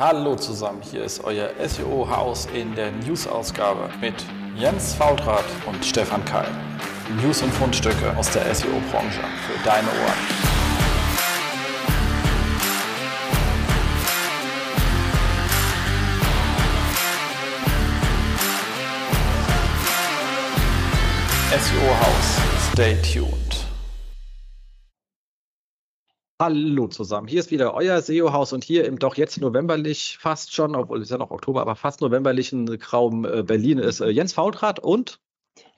Hallo zusammen, hier ist euer SEO-Haus in der News-Ausgabe mit Jens Fautrat und Stefan Keil. News und Fundstücke aus der SEO-Branche für deine Ohren. SEO-Haus, stay tuned. Hallo zusammen, hier ist wieder euer SEO-Haus und hier im doch jetzt novemberlich fast schon, obwohl es ja noch Oktober, aber fast novemberlichen Raum äh, Berlin ist äh, Jens Fautrat und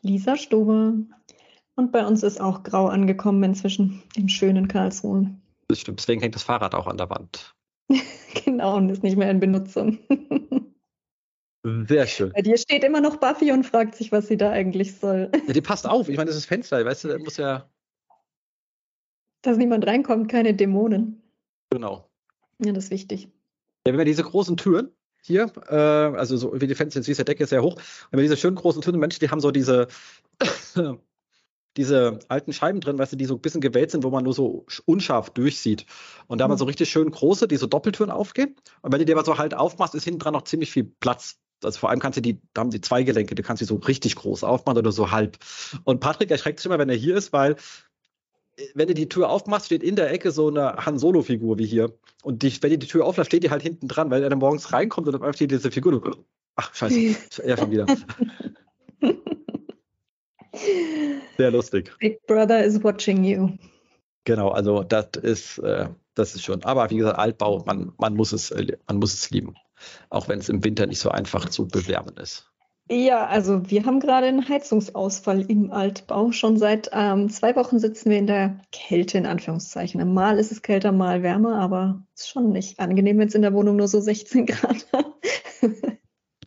Lisa Stober. Und bei uns ist auch grau angekommen inzwischen im schönen Karlsruhe. Das stimmt, deswegen hängt das Fahrrad auch an der Wand. genau, und ist nicht mehr in Benutzung. Sehr schön. Bei dir steht immer noch Buffy und fragt sich, was sie da eigentlich soll. Ja, die passt auf. Ich meine, das ist Fenster, weißt du, da muss ja dass niemand reinkommt, keine Dämonen. Genau. Ja, das ist wichtig. Ja, wenn wir diese großen Türen hier, äh, also so wie die Fenster, diese Decke ist sehr hoch, wenn wir diese schönen großen Türen, Menschen, die haben so diese, diese alten Scheiben drin, weißt du, die so ein bisschen gewellt sind, wo man nur so unscharf durchsieht. Und da haben wir so mhm. richtig schön große, die so Doppeltüren aufgehen. Und wenn du die aber so halt aufmachst, ist hinten dran noch ziemlich viel Platz. Also vor allem kannst du die, da haben die zwei Gelenke, du kannst die so richtig groß aufmachen oder so halb. Und Patrick erschreckt sich immer, wenn er hier ist, weil wenn du die Tür aufmachst, steht in der Ecke so eine Han Solo-Figur wie hier. Und die, wenn die die Tür auflässt, steht die halt hinten dran, weil er dann morgens reinkommt und dann einfach steht diese Figur. Ach, scheiße, er schon wieder. Sehr lustig. Big Brother is watching you. Genau, also das ist, äh, das ist schon. Aber wie gesagt, Altbau, man, man, muss es, äh, man muss es lieben. Auch wenn es im Winter nicht so einfach zu bewerben ist. Ja, also wir haben gerade einen Heizungsausfall im Altbau. Schon seit ähm, zwei Wochen sitzen wir in der Kälte, in Anführungszeichen. Mal ist es kälter, mal wärmer, aber es ist schon nicht angenehm, wenn es in der Wohnung nur so 16 Grad hat.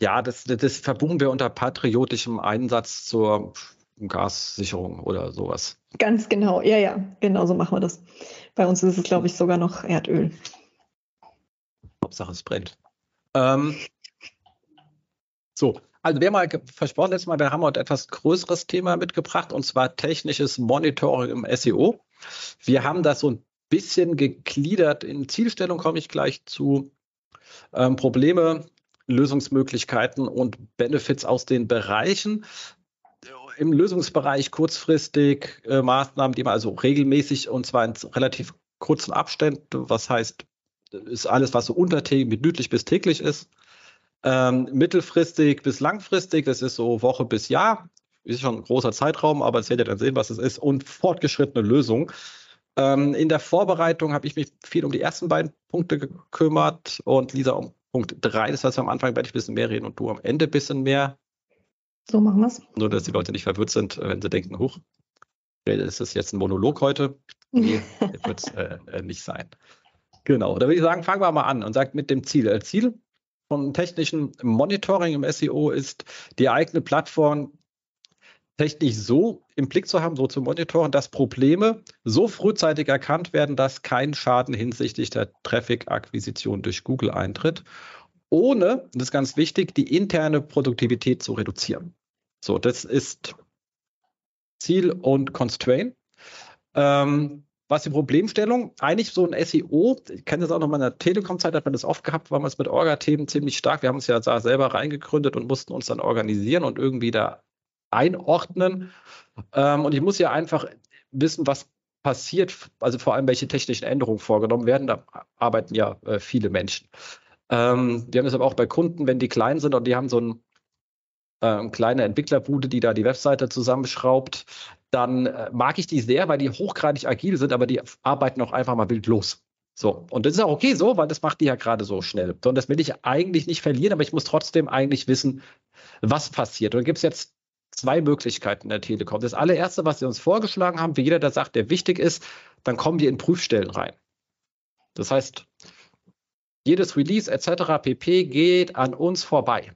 ja, das, das verbuchen wir unter patriotischem Einsatz zur Gassicherung oder sowas. Ganz genau, ja, ja, genau so machen wir das. Bei uns ist es, glaube ich, sogar noch Erdöl. Hauptsache es brennt. Ähm, so, also wir haben mal versprochen letztes Mal, wir haben heute etwas größeres Thema mitgebracht und zwar technisches Monitoring im SEO. Wir haben das so ein bisschen gegliedert in Zielstellung, komme ich gleich zu. Ähm, Probleme, Lösungsmöglichkeiten und Benefits aus den Bereichen. Im Lösungsbereich kurzfristig äh, Maßnahmen, die man also regelmäßig und zwar in relativ kurzen Abständen, was heißt, ist alles, was so untertäglich, minütlich bis täglich ist. Ähm, mittelfristig bis langfristig, das ist so Woche bis Jahr, ist schon ein großer Zeitraum, aber es werdet ihr dann sehen, was es ist. Und fortgeschrittene Lösung. Ähm, in der Vorbereitung habe ich mich viel um die ersten beiden Punkte gekümmert und Lisa um Punkt 3. Das heißt, am Anfang werde ich ein bisschen mehr reden und du am Ende ein bisschen mehr. So machen wir es. Nur, dass die Leute nicht verwirrt sind, wenn sie denken, huch, ist das jetzt ein Monolog heute? Nee, wird es äh, äh, nicht sein. Genau, da würde ich sagen, fangen wir mal an und sagt mit dem Ziel. Äh, Ziel von technischen Monitoring im SEO ist, die eigene Plattform technisch so im Blick zu haben, so zu monitoren, dass Probleme so frühzeitig erkannt werden, dass kein Schaden hinsichtlich der Traffic-Akquisition durch Google eintritt, ohne, das ist ganz wichtig, die interne Produktivität zu reduzieren. So, das ist Ziel und Constraint. Ähm, was die Problemstellung? Eigentlich so ein SEO, ich kenne das auch noch mal in der Telekom-Zeit, hat man das oft gehabt, war man es mit Orga-Themen ziemlich stark. Wir haben uns ja da selber reingegründet und mussten uns dann organisieren und irgendwie da einordnen. Ähm, und ich muss ja einfach wissen, was passiert, also vor allem welche technischen Änderungen vorgenommen werden. Da arbeiten ja äh, viele Menschen. Ähm, wir haben das aber auch bei Kunden, wenn die klein sind und die haben so ein äh, kleine Entwicklerbude, die da die Webseite zusammenschraubt, dann äh, mag ich die sehr, weil die hochgradig agil sind, aber die arbeiten auch einfach mal wild los. So, und das ist auch okay so, weil das macht die ja gerade so schnell. Und das will ich eigentlich nicht verlieren, aber ich muss trotzdem eigentlich wissen, was passiert. Und da gibt es jetzt zwei Möglichkeiten in der Telekom. Das allererste, was sie uns vorgeschlagen haben, für jeder, der sagt, der wichtig ist, dann kommen wir in Prüfstellen rein. Das heißt, jedes Release etc. pp geht an uns vorbei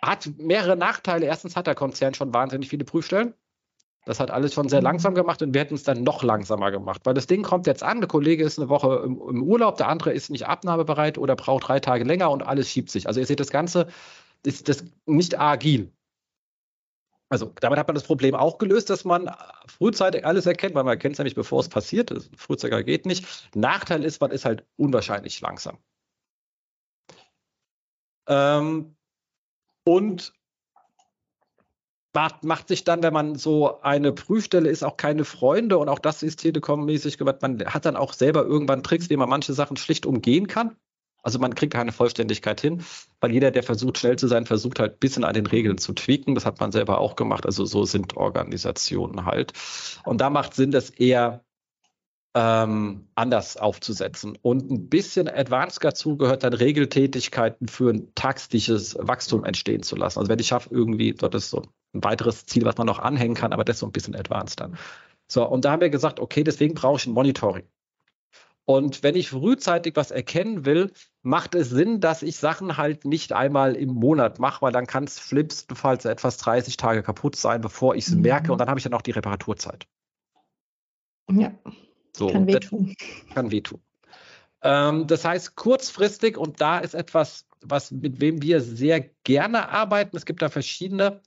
hat mehrere Nachteile. Erstens hat der Konzern schon wahnsinnig viele Prüfstellen. Das hat alles schon sehr mhm. langsam gemacht und wir hätten es dann noch langsamer gemacht, weil das Ding kommt jetzt an, der Kollege ist eine Woche im, im, Urlaub, der andere ist nicht abnahmebereit oder braucht drei Tage länger und alles schiebt sich. Also ihr seht, das Ganze ist das nicht agil. Also damit hat man das Problem auch gelöst, dass man frühzeitig alles erkennt, weil man erkennt es nämlich, bevor es passiert. Frühzeitig geht nicht. Nachteil ist, man ist halt unwahrscheinlich langsam. Ähm, und macht, macht sich dann, wenn man so eine Prüfstelle ist, auch keine Freunde und auch das ist Telekom-mäßig gemacht. Man hat dann auch selber irgendwann Tricks, wie man manche Sachen schlicht umgehen kann. Also man kriegt keine Vollständigkeit hin, weil jeder, der versucht, schnell zu sein, versucht halt ein bisschen an den Regeln zu tweaken. Das hat man selber auch gemacht. Also so sind Organisationen halt. Und da macht Sinn, das eher ähm, anders aufzusetzen. Und ein bisschen advanced dazu gehört dann Regeltätigkeiten für ein taktisches Wachstum entstehen zu lassen. Also wenn ich schaffe, irgendwie, das ist so ein weiteres Ziel, was man noch anhängen kann, aber das ist so ein bisschen advanced dann. So, und da haben wir gesagt, okay, deswegen brauche ich ein Monitoring. Und wenn ich frühzeitig was erkennen will, macht es Sinn, dass ich Sachen halt nicht einmal im Monat mache, weil dann kann es schlimmstenfalls etwas 30 Tage kaputt sein, bevor ich es mhm. merke. Und dann habe ich ja noch die Reparaturzeit. Ja. So, kann wehtun. Kann wehtun. Ähm, das heißt, kurzfristig, und da ist etwas, was, mit wem wir sehr gerne arbeiten. Es gibt da verschiedene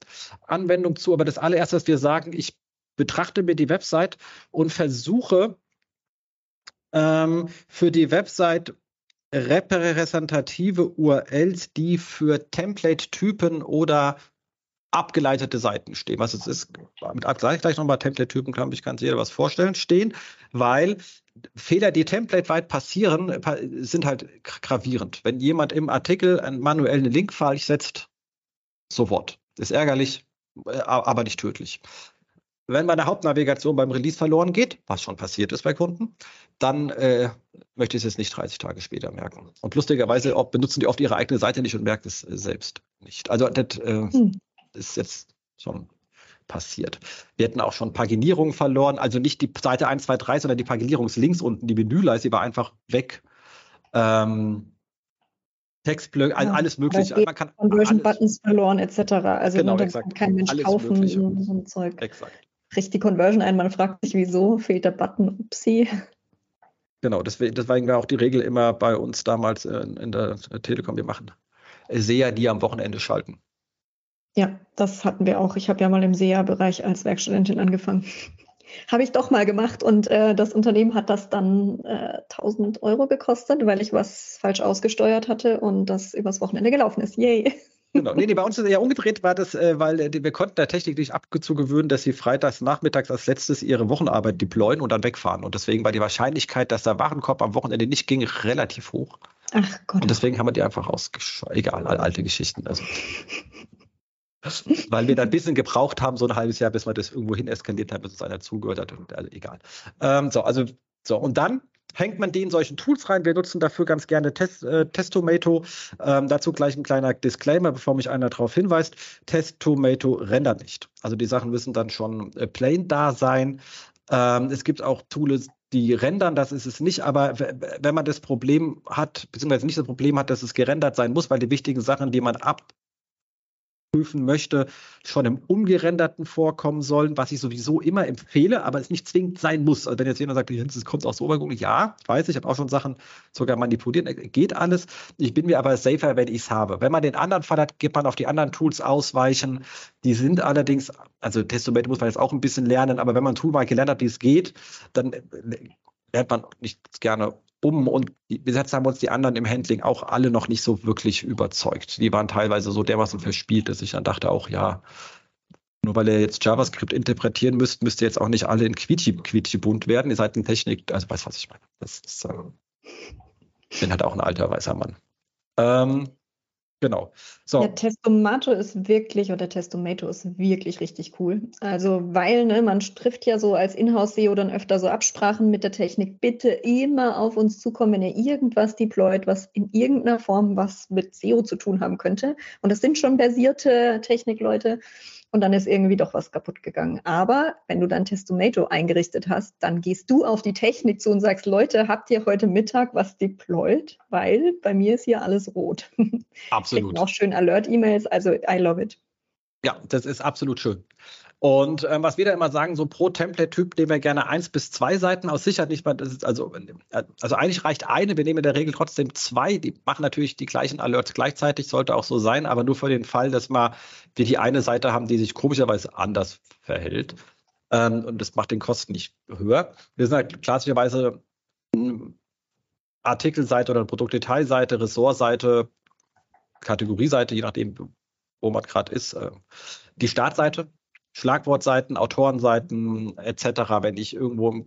Anwendungen zu, aber das allererste, was wir sagen, ich betrachte mir die Website und versuche ähm, für die Website repräsentative URLs, die für Template-Typen oder abgeleitete Seiten stehen. Was es ist, mit gleich, gleich nochmal Template-Typen, kann sich jeder was vorstellen, stehen, weil Fehler, die template-weit passieren, sind halt gravierend. Wenn jemand im Artikel einen manuellen Link falsch setzt, sofort. Ist ärgerlich, äh, aber nicht tödlich. Wenn meine Hauptnavigation beim Release verloren geht, was schon passiert ist bei Kunden, dann äh, möchte ich es jetzt nicht 30 Tage später merken. Und lustigerweise benutzen die oft ihre eigene Seite nicht und merken es äh, selbst nicht. Also das äh, hm. Ist jetzt schon passiert. Wir hätten auch schon Paginierungen verloren, also nicht die Seite 1, 2, 3, sondern die Paginierungslinks unten, die Menüleiste war einfach weg. Ähm, Textblöcke, ja, alles mögliche. Man kann Conversion Buttons verloren etc. Also genau, ne, exakt. kein Mensch alles kaufen mögliche. so ein Zeug. Exakt kriegt die Conversion ein, man fragt sich, wieso, fehlt der Button, upsie. Genau, deswegen, deswegen war auch die Regel immer bei uns damals in, in der Telekom, wir machen SEA, die am Wochenende schalten. Ja, das hatten wir auch. Ich habe ja mal im SEA-Bereich als Werkstudentin angefangen. habe ich doch mal gemacht und äh, das Unternehmen hat das dann äh, 1000 Euro gekostet, weil ich was falsch ausgesteuert hatte und das übers Wochenende gelaufen ist. Yay! Genau. Nee, nee, bei uns ist es ja umgedreht, war das, äh, weil äh, wir konnten der Technik nicht abgezogen gewöhnen, dass sie freitags nachmittags als letztes ihre Wochenarbeit deployen und dann wegfahren. Und deswegen war die Wahrscheinlichkeit, dass der Warenkorb am Wochenende nicht ging, relativ hoch. Ach Gott. Und deswegen haben wir die einfach ausgeschaltet. Egal, alte Geschichten. Also. weil wir da ein bisschen gebraucht haben, so ein halbes Jahr, bis wir das irgendwo hin eskaliert haben, bis uns einer zugehört hat. Und, also egal. Ähm, so, also, so, und dann hängt man die in solchen Tools rein. Wir nutzen dafür ganz gerne Test, äh, Testomato. Ähm, dazu gleich ein kleiner Disclaimer, bevor mich einer darauf hinweist. Testomato rendert nicht. Also die Sachen müssen dann schon äh, plain da sein. Ähm, es gibt auch Tools, die rendern, das ist es nicht, aber wenn man das Problem hat, beziehungsweise nicht das Problem hat, dass es gerendert sein muss, weil die wichtigen Sachen, die man ab prüfen möchte, schon im Ungerenderten vorkommen sollen, was ich sowieso immer empfehle, aber es nicht zwingend sein muss. Also wenn jetzt jemand sagt, es kommt aus Obergung, ja, weiß ich, ich habe auch schon Sachen sogar manipuliert, äh, geht alles. Ich bin mir aber safer, wenn ich es habe. Wenn man den anderen Fall hat, gibt man auf die anderen Tools ausweichen. Die sind allerdings, also Testometer muss man jetzt auch ein bisschen lernen, aber wenn man ein Tool mal gelernt hat, wie es geht, dann äh, lernt man nicht gerne um und bis jetzt haben uns die anderen im Handling auch alle noch nicht so wirklich überzeugt. Die waren teilweise so dermaßen verspielt, dass ich dann dachte auch, ja, nur weil ihr jetzt JavaScript interpretieren müsst, müsst ihr jetzt auch nicht alle in Quietschi, Quietschi bunt werden. Ihr seid in Technik, also weißt was ich meine. Das ist, äh, bin halt auch ein alter weißer Mann. Ähm, Genau. So. Der Testomato ist wirklich, oder Testomato ist wirklich richtig cool. Also, weil ne, man trifft ja so als Inhouse-SEO dann öfter so Absprachen mit der Technik. Bitte immer auf uns zukommen, wenn ihr irgendwas deployt, was in irgendeiner Form was mit SEO zu tun haben könnte. Und das sind schon versierte Technikleute und dann ist irgendwie doch was kaputt gegangen. Aber wenn du dann Testomato eingerichtet hast, dann gehst du auf die Technik zu und sagst, Leute, habt ihr heute Mittag was deployed? Weil bei mir ist hier alles rot. Absolut. auch schön Alert-E-Mails, also I love it. Ja, das ist absolut schön. Und ähm, was wir da immer sagen, so pro Template-Typ nehmen wir gerne eins bis zwei Seiten aus Sicherheit nicht mal, also, also eigentlich reicht eine, wir nehmen in der Regel trotzdem zwei, die machen natürlich die gleichen Alerts gleichzeitig, sollte auch so sein, aber nur für den Fall, dass mal wir die eine Seite haben, die sich komischerweise anders verhält. Ähm, und das macht den Kosten nicht höher. Wir sind halt klassischerweise Artikelseite oder Produktdetailseite, Ressortseite, Kategorieseite, je nachdem, wo man gerade ist. Äh, die Startseite, Schlagwortseiten, Autorenseiten etc. Wenn ich irgendwo im,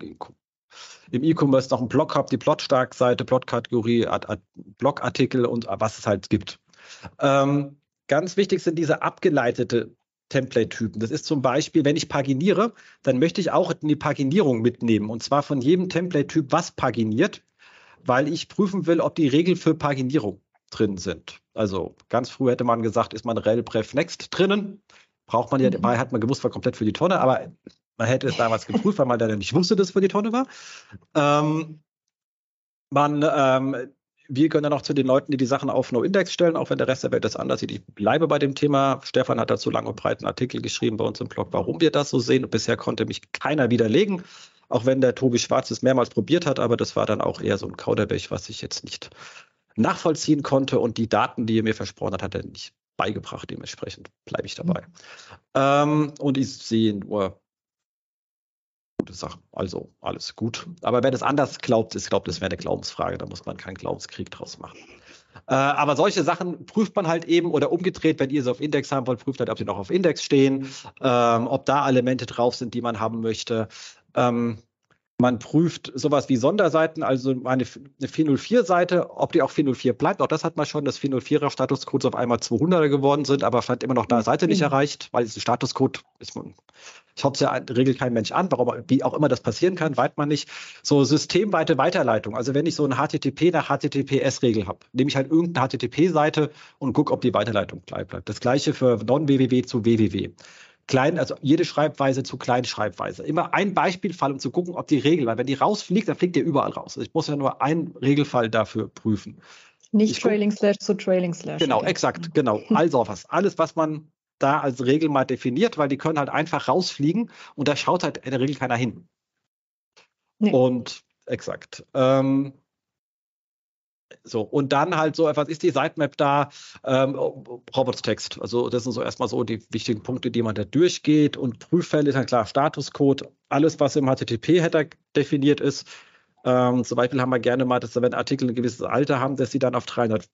im E-Commerce noch einen Blog habe, die Plotstark-Seite, Plot-Kategorie, Blogartikel und was es halt gibt. Ähm, ganz wichtig sind diese abgeleitete Template-Typen. Das ist zum Beispiel, wenn ich paginiere, dann möchte ich auch die Paginierung mitnehmen. Und zwar von jedem Template-Typ, was paginiert, weil ich prüfen will, ob die Regeln für Paginierung drin sind. Also ganz früh hätte man gesagt, ist man rel pref next drinnen. Braucht man ja, mhm. dabei hat man gewusst, war komplett für die Tonne, aber man hätte es damals geprüft, weil man dann nicht wusste, dass es für die Tonne war. Ähm, man, ähm, wir können dann auch zu den Leuten, die die Sachen auf No-Index stellen, auch wenn der Rest der Welt das anders sieht. Ich bleibe bei dem Thema. Stefan hat dazu lang und breit einen Artikel geschrieben bei uns im Blog, warum wir das so sehen. Und bisher konnte mich keiner widerlegen, auch wenn der Tobi Schwarz es mehrmals probiert hat, aber das war dann auch eher so ein Kauderwelsch, was ich jetzt nicht nachvollziehen konnte. Und die Daten, die er mir versprochen hat, hat er nicht beigebracht. Dementsprechend bleibe ich dabei. Mhm. Ähm, und ich sehe nur gute Sachen. Also alles gut. Aber wer das anders glaubt, ich glaube, das wäre eine Glaubensfrage. Da muss man keinen Glaubenskrieg draus machen. Äh, aber solche Sachen prüft man halt eben oder umgedreht, wenn ihr sie auf Index haben wollt, prüft halt, ob sie noch auf Index stehen, ähm, ob da Elemente drauf sind, die man haben möchte. Ähm, man prüft sowas wie Sonderseiten, also eine, eine 404-Seite, ob die auch 404 bleibt. Auch das hat man schon, dass 404er Statuscodes auf einmal 200er geworden sind, aber vielleicht immer noch da Seite nicht mhm. erreicht, weil es ein Statuscode ist. Schaut es ja in der Regel kein Mensch an, warum, wie auch immer das passieren kann, weiß man nicht. So systemweite Weiterleitung. Also wenn ich so eine HTTP nach HTTPS-Regel habe, nehme ich halt irgendeine HTTP-Seite und gucke, ob die Weiterleitung bleibt. Das gleiche für Non-WWW zu WWW klein, also jede Schreibweise zu Kleinschreibweise. Immer ein Beispielfall, um zu gucken, ob die Regel, weil wenn die rausfliegt, dann fliegt die überall raus. Also ich muss ja nur einen Regelfall dafür prüfen. Nicht ich Trailing Slash zu Trailing Slash. Genau, okay. exakt, genau. Also was, alles, was man da als Regel mal definiert, weil die können halt einfach rausfliegen und da schaut halt in der Regel keiner hin. Nee. Und exakt. Ähm, so, und dann halt so, was ist die Sitemap da? Ähm, Robots-Text. Also, das sind so erstmal so die wichtigen Punkte, die man da durchgeht. Und Prüffälle ist dann klar Statuscode, alles, was im HTTP-Header definiert ist. Ähm, zum Beispiel haben wir gerne mal, dass wenn Artikel ein gewisses Alter haben, dass sie dann auf 304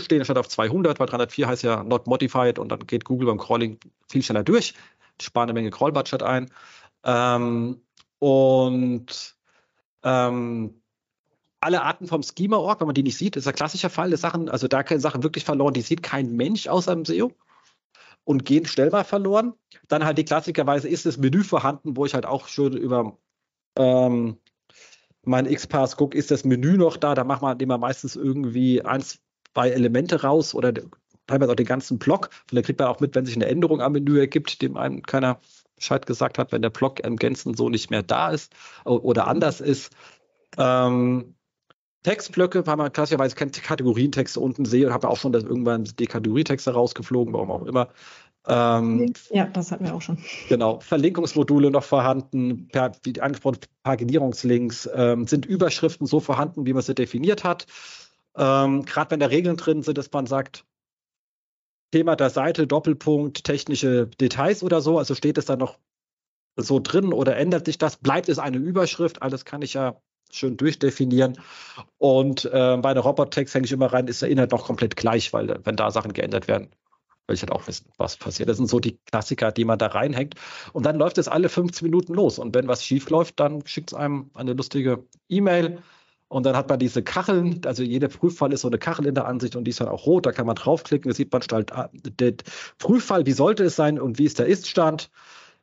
stehen statt auf 200, weil 304 heißt ja not modified und dann geht Google beim Crawling viel schneller durch. Sparen eine Menge Crawl-Budget ein. Ähm, und ähm, alle Arten vom Schema-Org, wenn man die nicht sieht, ist ein klassischer Fall. Das Sachen, also da können Sachen wirklich verloren, die sieht kein Mensch außer im SEO und gehen schnell mal verloren. Dann halt die klassikerweise ist das Menü vorhanden, wo ich halt auch schon über ähm, mein XPath gucke, ist das Menü noch da? Da macht man immer meistens irgendwie eins, zwei Elemente raus oder teilweise auch den ganzen Block. Und dann kriegt man auch mit, wenn sich eine Änderung am Menü ergibt, dem einem keiner Bescheid gesagt hat, wenn der Block im Gänzen so nicht mehr da ist oder anders ist. Ähm, Textblöcke, weil man klassischerweise kennt Kategorientexte unten sehe und habe auch schon dass irgendwann die Kategorietexte rausgeflogen, warum auch immer. Ähm, ja, das hatten wir auch schon. Genau, Verlinkungsmodule noch vorhanden, per, wie angesprochen, Paginierungslinks, ähm, sind Überschriften so vorhanden, wie man sie definiert hat. Ähm, Gerade wenn da Regeln drin sind, dass man sagt, Thema der Seite, Doppelpunkt, technische Details oder so, also steht es da noch so drin oder ändert sich das, bleibt es eine Überschrift, alles kann ich ja schön durchdefinieren. Und äh, bei der Robot-Text hänge ich immer rein, ist der Inhalt noch komplett gleich, weil wenn da Sachen geändert werden, will ich halt auch wissen, was passiert. Das sind so die Klassiker, die man da reinhängt. Und dann läuft es alle 15 Minuten los. Und wenn was schief läuft, dann schickt es einem eine lustige E-Mail. Und dann hat man diese Kacheln, also jeder Prüffall ist so eine Kachel in der Ansicht und die ist dann auch rot, da kann man draufklicken, da sieht man halt der Prüffall, wie sollte es sein und wie ist der Ist-Stand.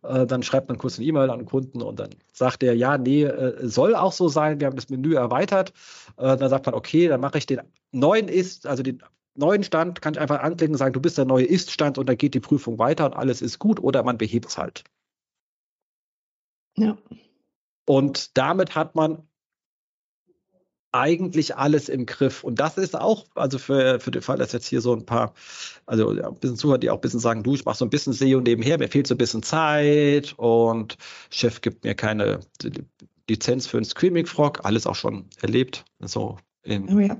Äh, dann schreibt man kurz eine E-Mail an den Kunden und dann sagt er, ja, nee, äh, soll auch so sein, wir haben das Menü erweitert. Äh, dann sagt man, okay, dann mache ich den neuen Ist, also den neuen Stand, kann ich einfach anklicken und sagen, du bist der neue Ist-Stand und dann geht die Prüfung weiter und alles ist gut oder man behebt es halt. Ja. Und damit hat man eigentlich alles im Griff. Und das ist auch, also für, für den Fall, dass jetzt hier so ein paar, also ja, ein bisschen Zuhörer, die auch ein bisschen sagen, du, ich mache so ein bisschen SEO nebenher, mir fehlt so ein bisschen Zeit und Chef gibt mir keine Lizenz für einen Screaming Frog, alles auch schon erlebt, so in, oh ja.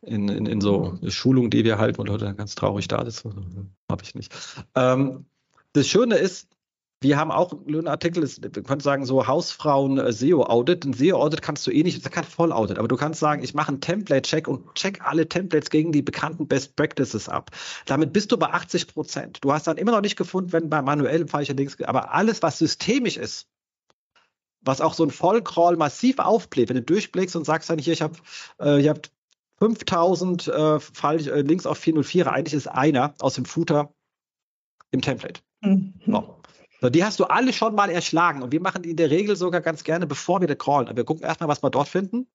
in, in, in, so Schulungen, die wir halten, wo Leute ganz traurig da ist, habe ich nicht. Ähm, das Schöne ist, wir haben auch einen Artikel, wir können sagen, so Hausfrauen äh, SEO-Audit. Ein SEO-Audit kannst du eh nicht, das ist kein Voll-Audit, aber du kannst sagen, ich mache einen Template-Check und check alle Templates gegen die bekannten Best Practices ab. Damit bist du bei 80 Prozent. Du hast dann immer noch nicht gefunden, wenn bei manuellem falsche Links, aber alles, was systemisch ist, was auch so ein Vollcrawl massiv aufbläht, wenn du durchblickst und sagst dann hier, ich habe äh, ihr habt 5000 äh, falsch, äh, Links auf 404, eigentlich ist einer aus dem Footer im Template. Mhm. So. So, die hast du alle schon mal erschlagen. Und wir machen die in der Regel sogar ganz gerne, bevor wir da crawlen. Wir gucken erstmal, was wir dort finden,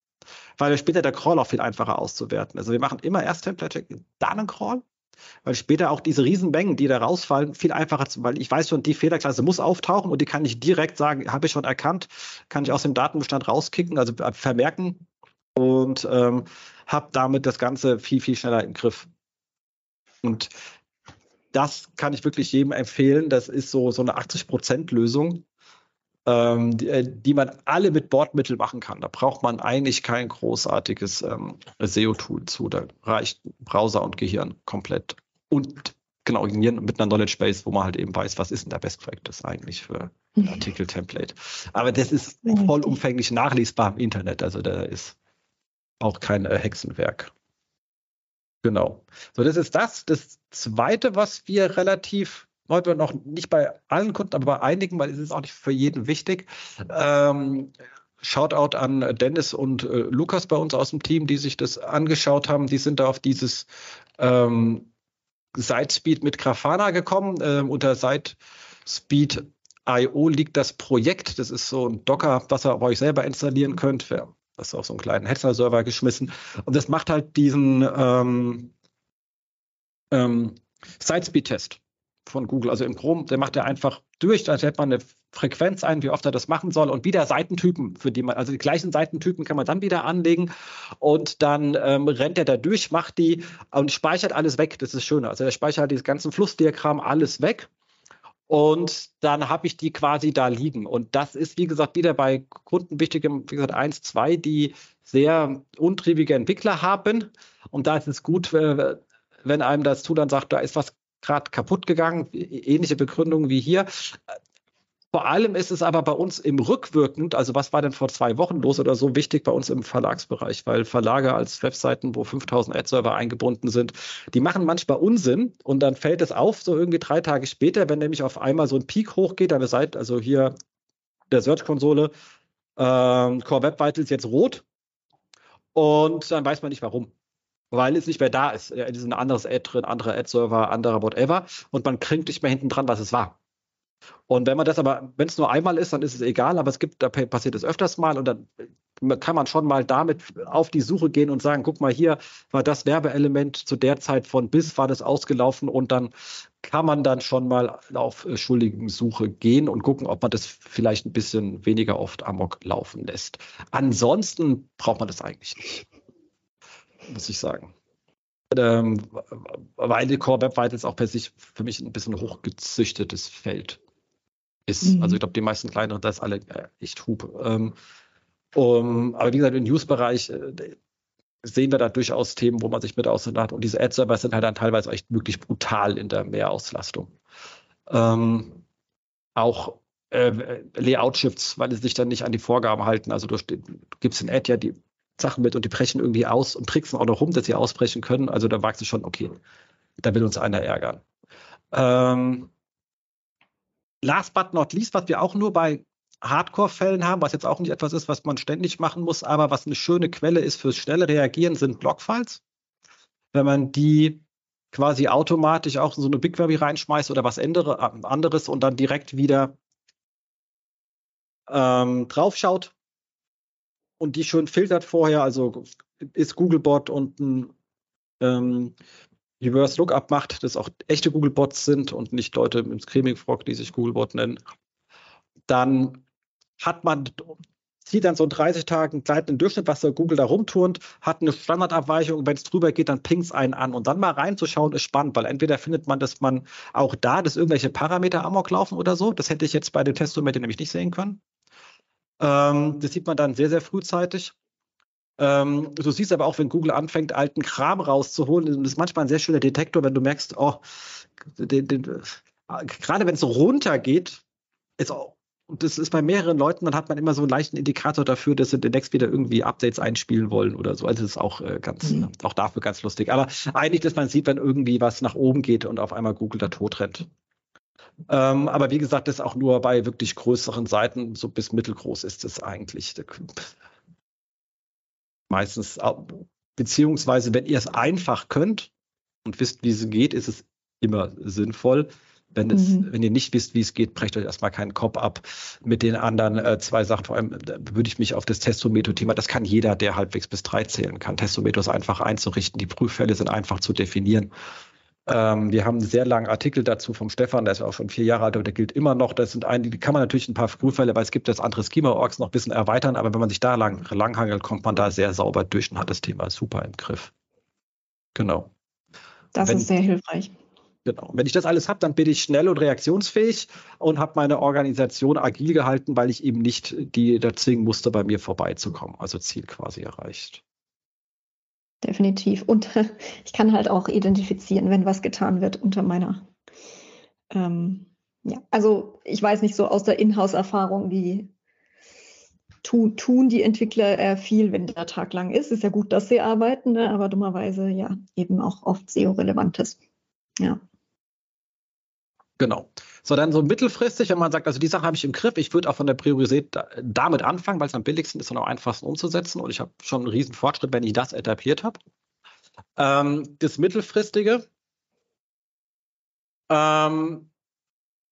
weil später der Crawl auch viel einfacher auszuwerten. Also wir machen immer erst Template-Check, dann einen Crawl, weil später auch diese Riesenmengen, die da rausfallen, viel einfacher, zu, weil ich weiß schon, die Fehlerklasse muss auftauchen und die kann ich direkt sagen, habe ich schon erkannt, kann ich aus dem Datenbestand rauskicken, also vermerken und ähm, habe damit das Ganze viel, viel schneller im Griff. Und das kann ich wirklich jedem empfehlen. Das ist so, so eine 80%-Lösung, ähm, die, äh, die, man alle mit Bordmittel machen kann. Da braucht man eigentlich kein großartiges ähm, SEO-Tool zu. Da reicht Browser und Gehirn komplett. Und genau, mit einer Knowledge Base, wo man halt eben weiß, was ist denn der Best Practice eigentlich für ein mhm. Artikel-Template. Aber das ist vollumfänglich nachlesbar im Internet. Also da ist auch kein äh, Hexenwerk. Genau. So, das ist das. Das zweite, was wir relativ heute noch nicht bei allen Kunden, aber bei einigen, weil es ist auch nicht für jeden wichtig. Ähm, Shoutout an Dennis und äh, Lukas bei uns aus dem Team, die sich das angeschaut haben. Die sind da auf dieses ähm, Sitespeed mit Grafana gekommen. Ähm, unter Sitespeed.io liegt das Projekt. Das ist so ein Docker, was ihr euch selber installieren könnt. Für das ist auf so einen kleinen Hetzner-Server geschmissen. Und das macht halt diesen ähm, ähm, Sitespeed-Test von Google, also im Chrome, der macht er einfach durch, da stellt man eine Frequenz ein, wie oft er das machen soll und wieder Seitentypen, für die man, also die gleichen Seitentypen kann man dann wieder anlegen und dann ähm, rennt er da durch, macht die und speichert alles weg. Das ist schön. Also er speichert dieses ganze Flussdiagramm alles weg und dann habe ich die quasi da liegen. Und das ist, wie gesagt, wieder bei Kunden wichtig, wie gesagt, eins, zwei, die sehr untriebige Entwickler haben. Und da ist es gut, äh, wenn einem das tut, dann sagt, da ist was gerade kaputt gegangen, ähnliche Begründungen wie hier. Vor allem ist es aber bei uns im Rückwirkend, also was war denn vor zwei Wochen los oder so, wichtig bei uns im Verlagsbereich, weil Verlage als Webseiten, wo 5000 Ad-Server eingebunden sind, die machen manchmal Unsinn und dann fällt es auf, so irgendwie drei Tage später, wenn nämlich auf einmal so ein Peak hochgeht, eine Seite, also hier der Search-Konsole, ähm, Core Web Vitals jetzt rot und dann weiß man nicht warum weil es nicht mehr da ist. Es ist ein anderes Ad drin, anderer Ad-Server, anderer whatever und man kriegt nicht mehr hinten dran, was es war. Und wenn man das aber, wenn es nur einmal ist, dann ist es egal, aber es gibt, da passiert es öfters mal und dann kann man schon mal damit auf die Suche gehen und sagen, guck mal, hier war das Werbeelement zu der Zeit von bis war das ausgelaufen und dann kann man dann schon mal auf äh, Schuldigensuche gehen und gucken, ob man das vielleicht ein bisschen weniger oft amok laufen lässt. Ansonsten braucht man das eigentlich nicht, muss ich sagen. Ähm, weil die Core Web Vitals auch per sich für mich ein bisschen hochgezüchtetes Feld ist. Mhm. Also ich glaube, die meisten kleineren, das ist alle äh, echt Hub. Ähm, um, aber wie gesagt, im News-Bereich äh, sehen wir da durchaus Themen, wo man sich mit auseinandersetzt. Und diese Ad-Server sind halt dann teilweise echt wirklich brutal in der Mehrauslastung. Ähm, auch äh, Layout-Shifts, weil sie sich dann nicht an die Vorgaben halten. Also du, du gibst in Ad ja die Sachen mit und die brechen irgendwie aus und tricksen auch noch rum, dass sie ausbrechen können. Also da wagst du schon, okay, da will uns einer ärgern. Ähm, last but not least, was wir auch nur bei Hardcore-Fällen haben, was jetzt auch nicht etwas ist, was man ständig machen muss, aber was eine schöne Quelle ist fürs schnelle Reagieren, sind Blockfiles. Wenn man die quasi automatisch auch in so eine BigQuery reinschmeißt oder was anderes und dann direkt wieder ähm, draufschaut und die schön filtert vorher, also ist Googlebot und ein ähm, Reverse Lookup macht, dass auch echte Googlebots sind und nicht Leute im Screaming Frog, die sich Googlebot nennen, dann hat man sieht dann so in 30 Tagen gleitenden Durchschnitt, was der Google da rumturnt, hat eine Standardabweichung. Wenn es drüber geht, dann pingt es einen an. Und dann mal reinzuschauen, ist spannend, weil entweder findet man, dass man auch da, dass irgendwelche Parameter amok laufen oder so. Das hätte ich jetzt bei dem Testometer nämlich nicht sehen können. Ähm, das sieht man dann sehr, sehr frühzeitig. Ähm, du siehst aber auch, wenn Google anfängt, alten Kram rauszuholen, das ist manchmal ein sehr schöner Detektor, wenn du merkst, oh, den, den, gerade wenn es so runtergeht, ist auch, und das ist bei mehreren Leuten, dann hat man immer so einen leichten Indikator dafür, dass sie demnächst wieder irgendwie Updates einspielen wollen oder so. Also das ist auch äh, ganz, mhm. auch dafür ganz lustig. Aber eigentlich, dass man sieht, wenn irgendwie was nach oben geht und auf einmal Google da tot rennt. Ähm, aber wie gesagt, das ist auch nur bei wirklich größeren Seiten, so bis mittelgroß ist es eigentlich. Meistens, beziehungsweise wenn ihr es einfach könnt und wisst, wie es geht, ist es immer sinnvoll. Wenn, es, mhm. wenn ihr nicht wisst, wie es geht, brecht euch erstmal keinen Kopf ab mit den anderen äh, zwei Sachen. Vor allem würde ich mich auf das Testometer-Thema, das kann jeder, der halbwegs bis drei zählen kann. Testometer ist einfach einzurichten. Die Prüffälle sind einfach zu definieren. Ähm, wir haben einen sehr langen Artikel dazu vom Stefan, der ist auch schon vier Jahre alt, aber der gilt immer noch. Das sind einige, die kann man natürlich ein paar Prüffälle, weil es gibt das andere Schema-Orgs noch ein bisschen erweitern, aber wenn man sich da lang, langhangelt, kommt man da sehr sauber durch und hat das Thema super im Griff. Genau. Das wenn, ist sehr hilfreich. Genau. Wenn ich das alles habe, dann bin ich schnell und reaktionsfähig und habe meine Organisation agil gehalten, weil ich eben nicht die da zwingen musste, bei mir vorbeizukommen. Also Ziel quasi erreicht. Definitiv. Und ich kann halt auch identifizieren, wenn was getan wird unter meiner. Ähm, ja, also ich weiß nicht so aus der Inhouse-Erfahrung, wie tun, tun die Entwickler äh, viel, wenn der Tag lang ist. Ist ja gut, dass sie arbeiten, ne? aber dummerweise ja eben auch oft SEO-Relevantes. Ja. Genau. So, dann so mittelfristig, wenn man sagt, also die Sache habe ich im Griff, ich würde auch von der Priorität damit anfangen, weil es am billigsten ist und am einfachsten umzusetzen. Und ich habe schon einen riesen Fortschritt, wenn ich das etabliert habe. Ähm, das mittelfristige, ähm,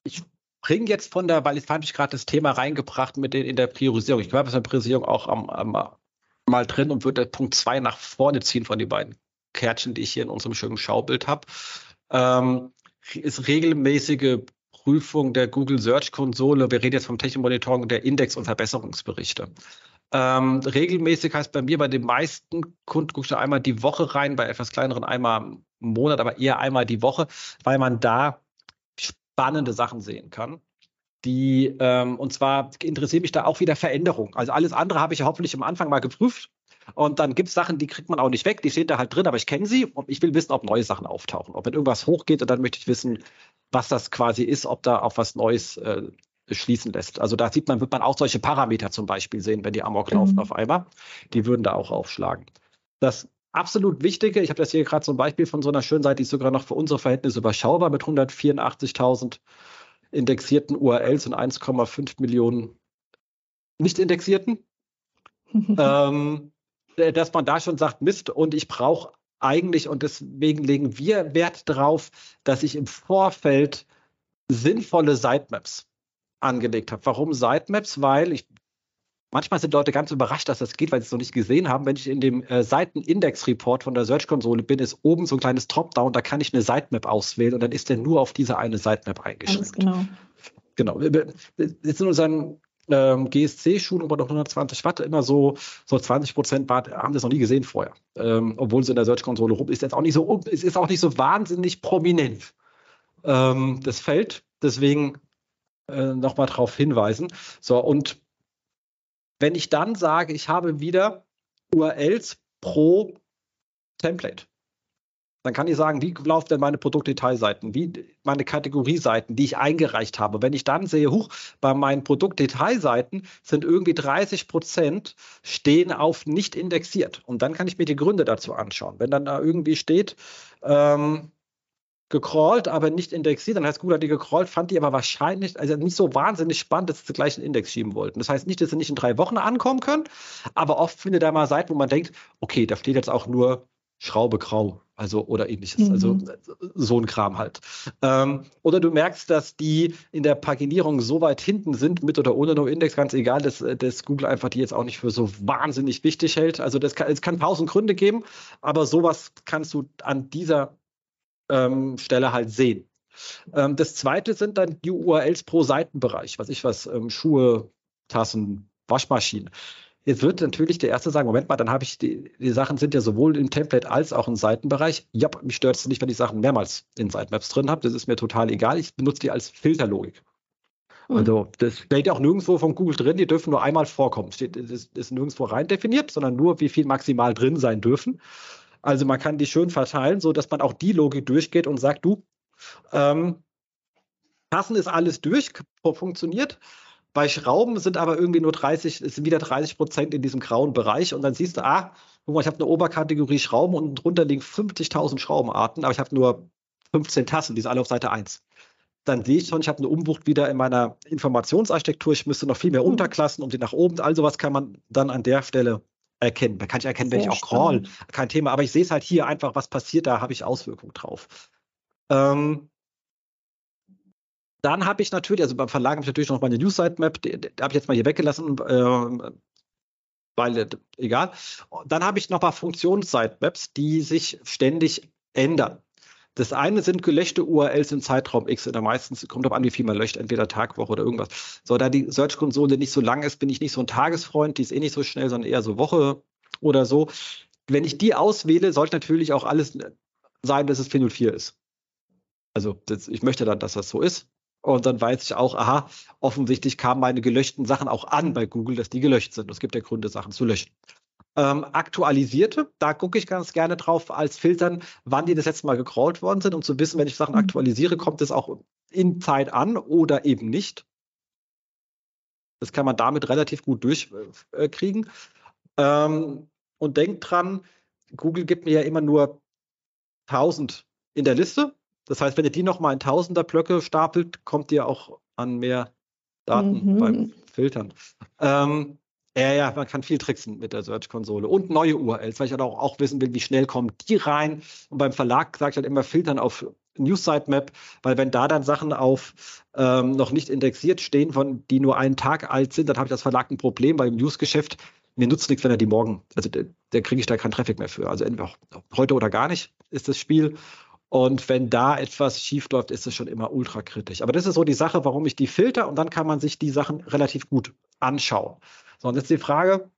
ich bringe jetzt von der, weil ich fand ich gerade das Thema reingebracht mit den in der Priorisierung. Ich glaube, es in der Priorisierung auch am, am, mal drin und würde Punkt 2 nach vorne ziehen von den beiden Kärtchen, die ich hier in unserem schönen Schaubild habe. Ähm, ist regelmäßige Prüfung der Google Search Konsole. Wir reden jetzt vom Technikmonitoring der Index- und Verbesserungsberichte. Ähm, regelmäßig heißt bei mir, bei den meisten Kunden gucke ich einmal die Woche rein, bei etwas kleineren einmal im Monat, aber eher einmal die Woche, weil man da spannende Sachen sehen kann. Die, ähm, und zwar interessiert mich da auch wieder Veränderung. Also alles andere habe ich ja hoffentlich am Anfang mal geprüft. Und dann gibt es Sachen, die kriegt man auch nicht weg, die stehen da halt drin, aber ich kenne sie und ich will wissen, ob neue Sachen auftauchen. Ob wenn irgendwas hochgeht und dann möchte ich wissen, was das quasi ist, ob da auch was Neues äh, schließen lässt. Also da sieht man, wird man auch solche Parameter zum Beispiel sehen, wenn die Amok mhm. laufen auf einmal. Die würden da auch aufschlagen. Das absolut Wichtige, ich habe das hier gerade so ein Beispiel von so einer schönen Seite, die ist sogar noch für unsere Verhältnisse überschaubar mit 184.000 indexierten URLs und 1,5 Millionen nicht indexierten. ähm, äh, dass man da schon sagt, Mist, und ich brauche eigentlich, und deswegen legen wir Wert darauf, dass ich im Vorfeld sinnvolle Sitemaps angelegt habe. Warum Sitemaps? Weil ich manchmal sind Leute ganz überrascht, dass das geht, weil sie es noch nicht gesehen haben. Wenn ich in dem äh, Seitenindex-Report von der Search-Konsole bin, ist oben so ein kleines Dropdown, da kann ich eine Sitemap auswählen und dann ist der nur auf diese eine Sitemap eingeschränkt. Alles genau. Genau. Jetzt in unseren ähm, GSC-Schulung bei 120 Watt immer so, so 20 Prozent haben das noch nie gesehen vorher. Ähm, obwohl es in der Search-Konsole rum ist jetzt auch nicht so, es ist auch nicht so wahnsinnig prominent. Ähm, das Feld, deswegen äh, nochmal darauf hinweisen. So, und wenn ich dann sage, ich habe wieder URLs pro Template, dann kann ich sagen, wie laufen denn meine Produktdetailseiten, wie meine Kategorieseiten, die ich eingereicht habe. Wenn ich dann sehe, huch, bei meinen Produktdetailseiten sind irgendwie 30 Prozent stehen auf nicht indexiert. Und dann kann ich mir die Gründe dazu anschauen. Wenn dann da irgendwie steht, ähm, gecrawlt, aber nicht indexiert. Dann heißt Google hat die gecrawlt, fand die aber wahrscheinlich, also nicht so wahnsinnig spannend, dass sie den gleichen Index schieben wollten. Das heißt nicht, dass sie nicht in drei Wochen ankommen können, aber oft findet da mal Seiten, wo man denkt, okay, da steht jetzt auch nur Schraube grau, also oder ähnliches. Also, mhm. Also so ein Kram halt. Ähm, oder du merkst, dass die in der Paginierung so weit hinten sind, mit oder ohne No-Index, ganz egal, dass, dass Google einfach die jetzt auch nicht für so wahnsinnig wichtig hält. Also das kann, es kann tausend Gründe geben, aber sowas kannst du an dieser ähm, Stelle halt sehen. Ähm, das zweite sind dann die URLs pro Seitenbereich, was ich was, ähm, Schuhe, Tassen, Waschmaschine. Jetzt wird natürlich der Erste sagen, Moment mal, dann habe ich, die, die Sachen sind ja sowohl im Template als auch im Seitenbereich. Ja, mich stört es nicht, wenn ich Sachen mehrmals in Sitemaps drin habe. Das ist mir total egal. Ich benutze die als Filterlogik. Mhm. Also das steht auch nirgendwo von Google drin, die dürfen nur einmal vorkommen. Steht, das ist nirgendwo rein definiert, sondern nur, wie viel maximal drin sein dürfen. Also man kann die schön verteilen, so dass man auch die Logik durchgeht und sagt, du, ähm, passen ist alles durch, funktioniert. Bei Schrauben sind aber irgendwie nur 30, sind wieder 30 Prozent in diesem grauen Bereich und dann siehst du, ah, guck mal, ich habe eine Oberkategorie Schrauben und drunter liegen 50.000 Schraubenarten, aber ich habe nur 15 Tassen, die sind alle auf Seite 1. Dann sehe ich schon, ich habe eine Umwucht wieder in meiner Informationsarchitektur, ich müsste noch viel mehr hm. Unterklassen, um die nach oben, also was kann man dann an der Stelle erkennen. Da kann ich erkennen, wenn ich auch crawl, kein Thema, aber ich sehe es halt hier einfach, was passiert, da habe ich Auswirkungen drauf. Ähm, dann habe ich natürlich, also beim Verlag habe ich natürlich noch meine News-Sitemap, die, die habe ich jetzt mal hier weggelassen, äh, weil, egal. Dann habe ich noch mal Funktions-Sitemaps, die sich ständig ändern. Das eine sind gelöschte URLs im Zeitraum X. Oder meistens kommt darauf an, wie viel man löscht, entweder Tag, Woche oder irgendwas. So, da die Search-Konsole nicht so lang ist, bin ich nicht so ein Tagesfreund, die ist eh nicht so schnell, sondern eher so Woche oder so. Wenn ich die auswähle, sollte natürlich auch alles sein, dass es 404 ist. Also das, ich möchte dann, dass das so ist. Und dann weiß ich auch, aha, offensichtlich kamen meine gelöschten Sachen auch an bei Google, dass die gelöscht sind. Es gibt ja Gründe, Sachen zu löschen. Ähm, aktualisierte, da gucke ich ganz gerne drauf als Filtern, wann die das letzte Mal gecrawlt worden sind, um zu wissen, wenn ich Sachen mhm. aktualisiere, kommt es auch in Zeit an oder eben nicht. Das kann man damit relativ gut durchkriegen. Ähm, und denkt dran, Google gibt mir ja immer nur 1000 in der Liste das heißt, wenn ihr die nochmal in tausender Blöcke stapelt, kommt ihr auch an mehr Daten mhm. beim Filtern. Ähm, ja, ja, man kann viel tricksen mit der Search-Konsole und neue URLs, weil ich halt auch, auch wissen will, wie schnell kommen die rein. Und beim Verlag sage ich halt immer filtern auf News Sitemap, weil wenn da dann Sachen auf ähm, noch nicht indexiert stehen, von die nur einen Tag alt sind, dann habe ich als Verlag ein Problem, weil im News-Geschäft mir nutzt nichts, wenn er die morgen, also der, der kriege ich da keinen Traffic mehr für. Also entweder heute oder gar nicht ist das Spiel. Und wenn da etwas schief läuft, ist es schon immer ultra kritisch. Aber das ist so die Sache, warum ich die filter und dann kann man sich die Sachen relativ gut anschauen. So, und jetzt die Frage,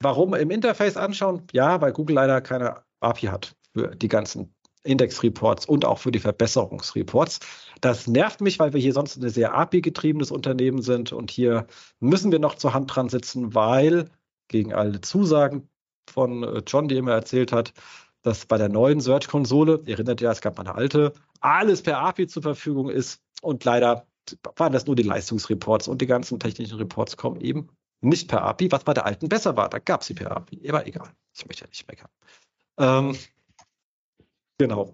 warum im Interface anschauen? Ja, weil Google leider keine API hat für die ganzen Index-Reports und auch für die Verbesserungsreports. Das nervt mich, weil wir hier sonst ein sehr API-getriebenes Unternehmen sind und hier müssen wir noch zur Hand dran sitzen, weil gegen alle Zusagen von äh, John, die immer erzählt hat, dass bei der neuen Search-Konsole, ihr erinnert ja, es gab mal eine alte, alles per API zur Verfügung ist und leider waren das nur die Leistungsreports und die ganzen technischen Reports kommen eben nicht per API, was bei der alten besser war. Da gab es sie per API. Aber egal, ich möchte ja nicht meckern. Ähm, genau.